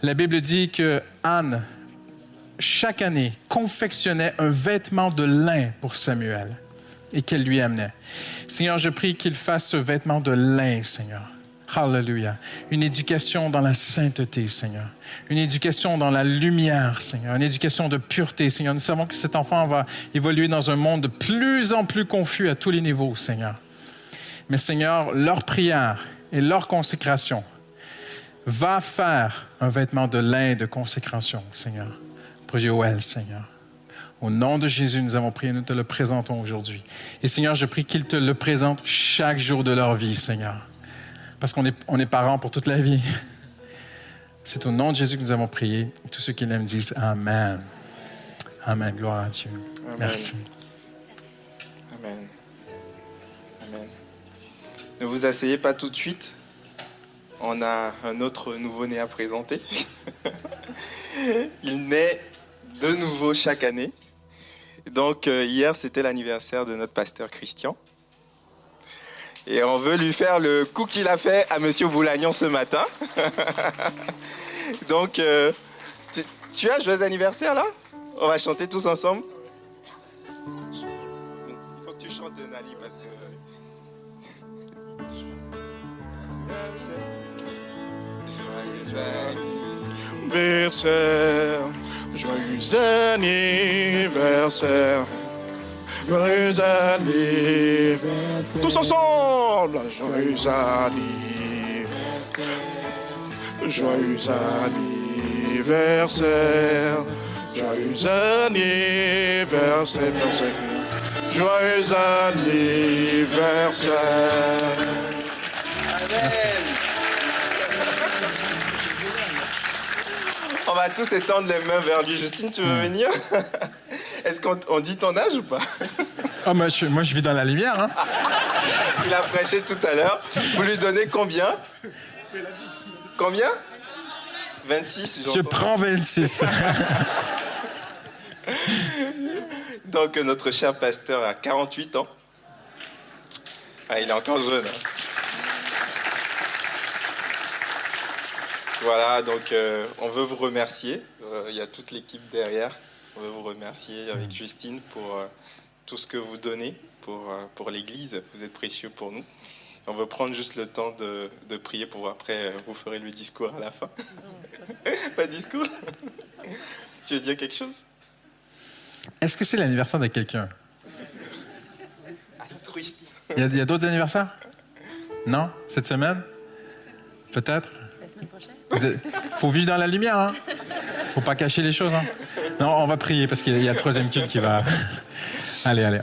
La Bible dit que Anne chaque année, confectionnait un vêtement de lin pour Samuel et qu'elle lui amenait. Seigneur, je prie qu'il fasse ce vêtement de lin, Seigneur. Hallelujah. Une éducation dans la sainteté, Seigneur. Une éducation dans la lumière, Seigneur. Une éducation de pureté, Seigneur. Nous savons que cet enfant va évoluer dans un monde de plus en plus confus à tous les niveaux, Seigneur. Mais Seigneur, leur prière et leur consécration va faire un vêtement de lin de consécration, Seigneur pour Joël, Seigneur. Au nom de Jésus, nous avons prié, nous te le présentons aujourd'hui. Et Seigneur, je prie qu'il te le présente chaque jour de leur vie, Seigneur. Parce qu'on est, on est parents pour toute la vie. C'est au nom de Jésus que nous avons prié. Tous ceux qui l'aiment disent Amen. Amen. Gloire à Dieu. Merci. Amen. Amen. Ne vous asseyez pas tout de suite. On a un autre nouveau-né à présenter. Il naît de nouveau chaque année. Donc euh, hier, c'était l'anniversaire de notre pasteur Christian. Et on veut lui faire le coup qu'il a fait à Monsieur Boulagnon ce matin. Donc, euh, tu, as joyeux anniversaire là? On va chanter tous ensemble. Il faut que tu chantes Nali parce que... Anniversaire. Joyeux anniversaire. Tous ensemble. Joyeux anniversaire. Joyeux anniversaire. Joyeux anniversaire. Joyeux anniversaire. On va tous étendre les mains vers lui. Justine, tu veux Hmm. venir? Est-ce qu'on on dit ton âge ou pas? Ah, moi, je, moi, je vis dans la lumière. Hein. Il a prêché tout à l'heure. Vous lui donnez combien? Combien? 26, Je prends 26. Donc, euh, notre cher pasteur a 48 ans. Ah, il est encore jeune. hein. Voilà, donc euh, on veut vous remercier. Euh, Il y a toute l'équipe derrière. On veut vous remercier avec Justine pour euh, tout ce que vous donnez pour, euh, pour l'Église. Vous êtes précieux pour nous. On veut prendre juste le temps de, de prier pour après euh, vous ferez le discours à la fin. Pas de discours? Tu veux dire quelque chose? Est-ce que c'est l'anniversaire de quelqu'un? Altruiste. Il y a, a d'autres anniversaires? Non? Cette semaine? Peut-être? La semaine prochaine? Vous faut vivre dans la lumière, hein? Faut pas cacher les choses, hein? Non, on va prier parce qu'il y a- le troisième culte qui va. Allez, allez.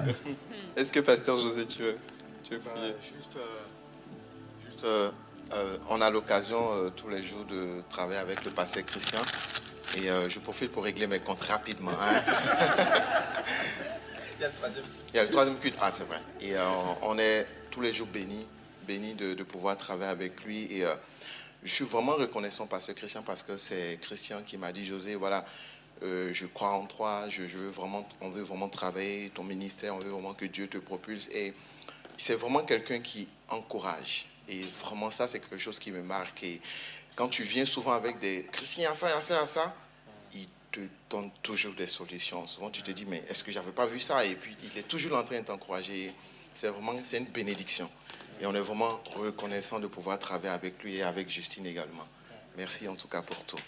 Est-ce que Pasteur José, tu veux, tu veux prier? Euh, juste, euh, juste, euh, euh, on a l'occasion euh, tous les jours de travailler avec le pasteur Christian. Et euh, je profite pour régler mes comptes rapidement. hein. Il y a le troisième. Il y a le troisième culte. Ah, c'est vrai. Et euh, on est tous les jours bénis, bénis de, de pouvoir travailler avec lui. Et euh, je suis vraiment reconnaissant par ce Christian parce que c'est Christian qui m'a dit, José, voilà, euh, je crois en toi, je, veux vraiment, on veut vraiment travailler ton ministère, on veut vraiment que Dieu te propulse. Et c'est vraiment quelqu'un qui encourage. Et vraiment, ça, c'est quelque chose qui me marque. Et quand tu viens souvent avec des Christian, il y a ça, ça, ça, il te donne toujours des solutions. Souvent, tu te dis, mais est-ce que j'avais pas vu ça? Et puis, il est toujours en train de t'encourager. C'est vraiment, c'est une bénédiction. Et on est vraiment reconnaissant de pouvoir travailler avec lui et avec Justine également. Merci en tout cas pour tout.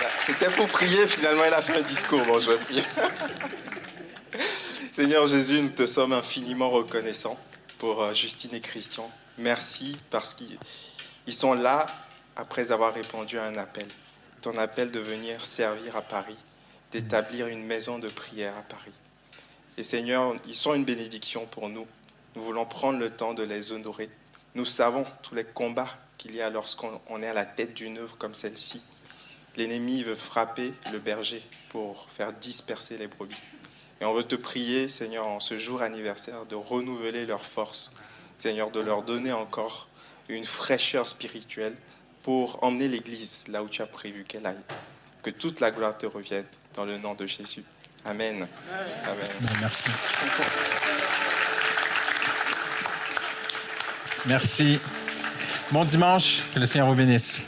Bah, C'était pour prier, finalement, il a fait un discours. Bon, je vais prier. Seigneur Jésus, nous te sommes infiniment reconnaissants pour euh, Justine et Christian. Merci parce qu'ils ils sont là après avoir répondu à un appel. Ton appel de venir servir à Paris, d'établir une maison de prière à Paris. Et Seigneur, ils sont une bénédiction pour nous. Nous voulons prendre le temps de les honorer. Nous savons tous les combats qu'il y a lorsqu'on on est à la tête d'une œuvre comme celle-ci. L'ennemi veut frapper le berger pour faire disperser les brebis. Et on veut te prier, Seigneur, en ce jour anniversaire, de renouveler leur force. Seigneur, de leur donner encore une fraîcheur spirituelle pour emmener l'Église là où tu as prévu qu'elle aille. Que toute la gloire te revienne dans le nom de Jésus. Amen. Amen. Bon, merci. Merci. Bon dimanche. Que le Seigneur vous bénisse.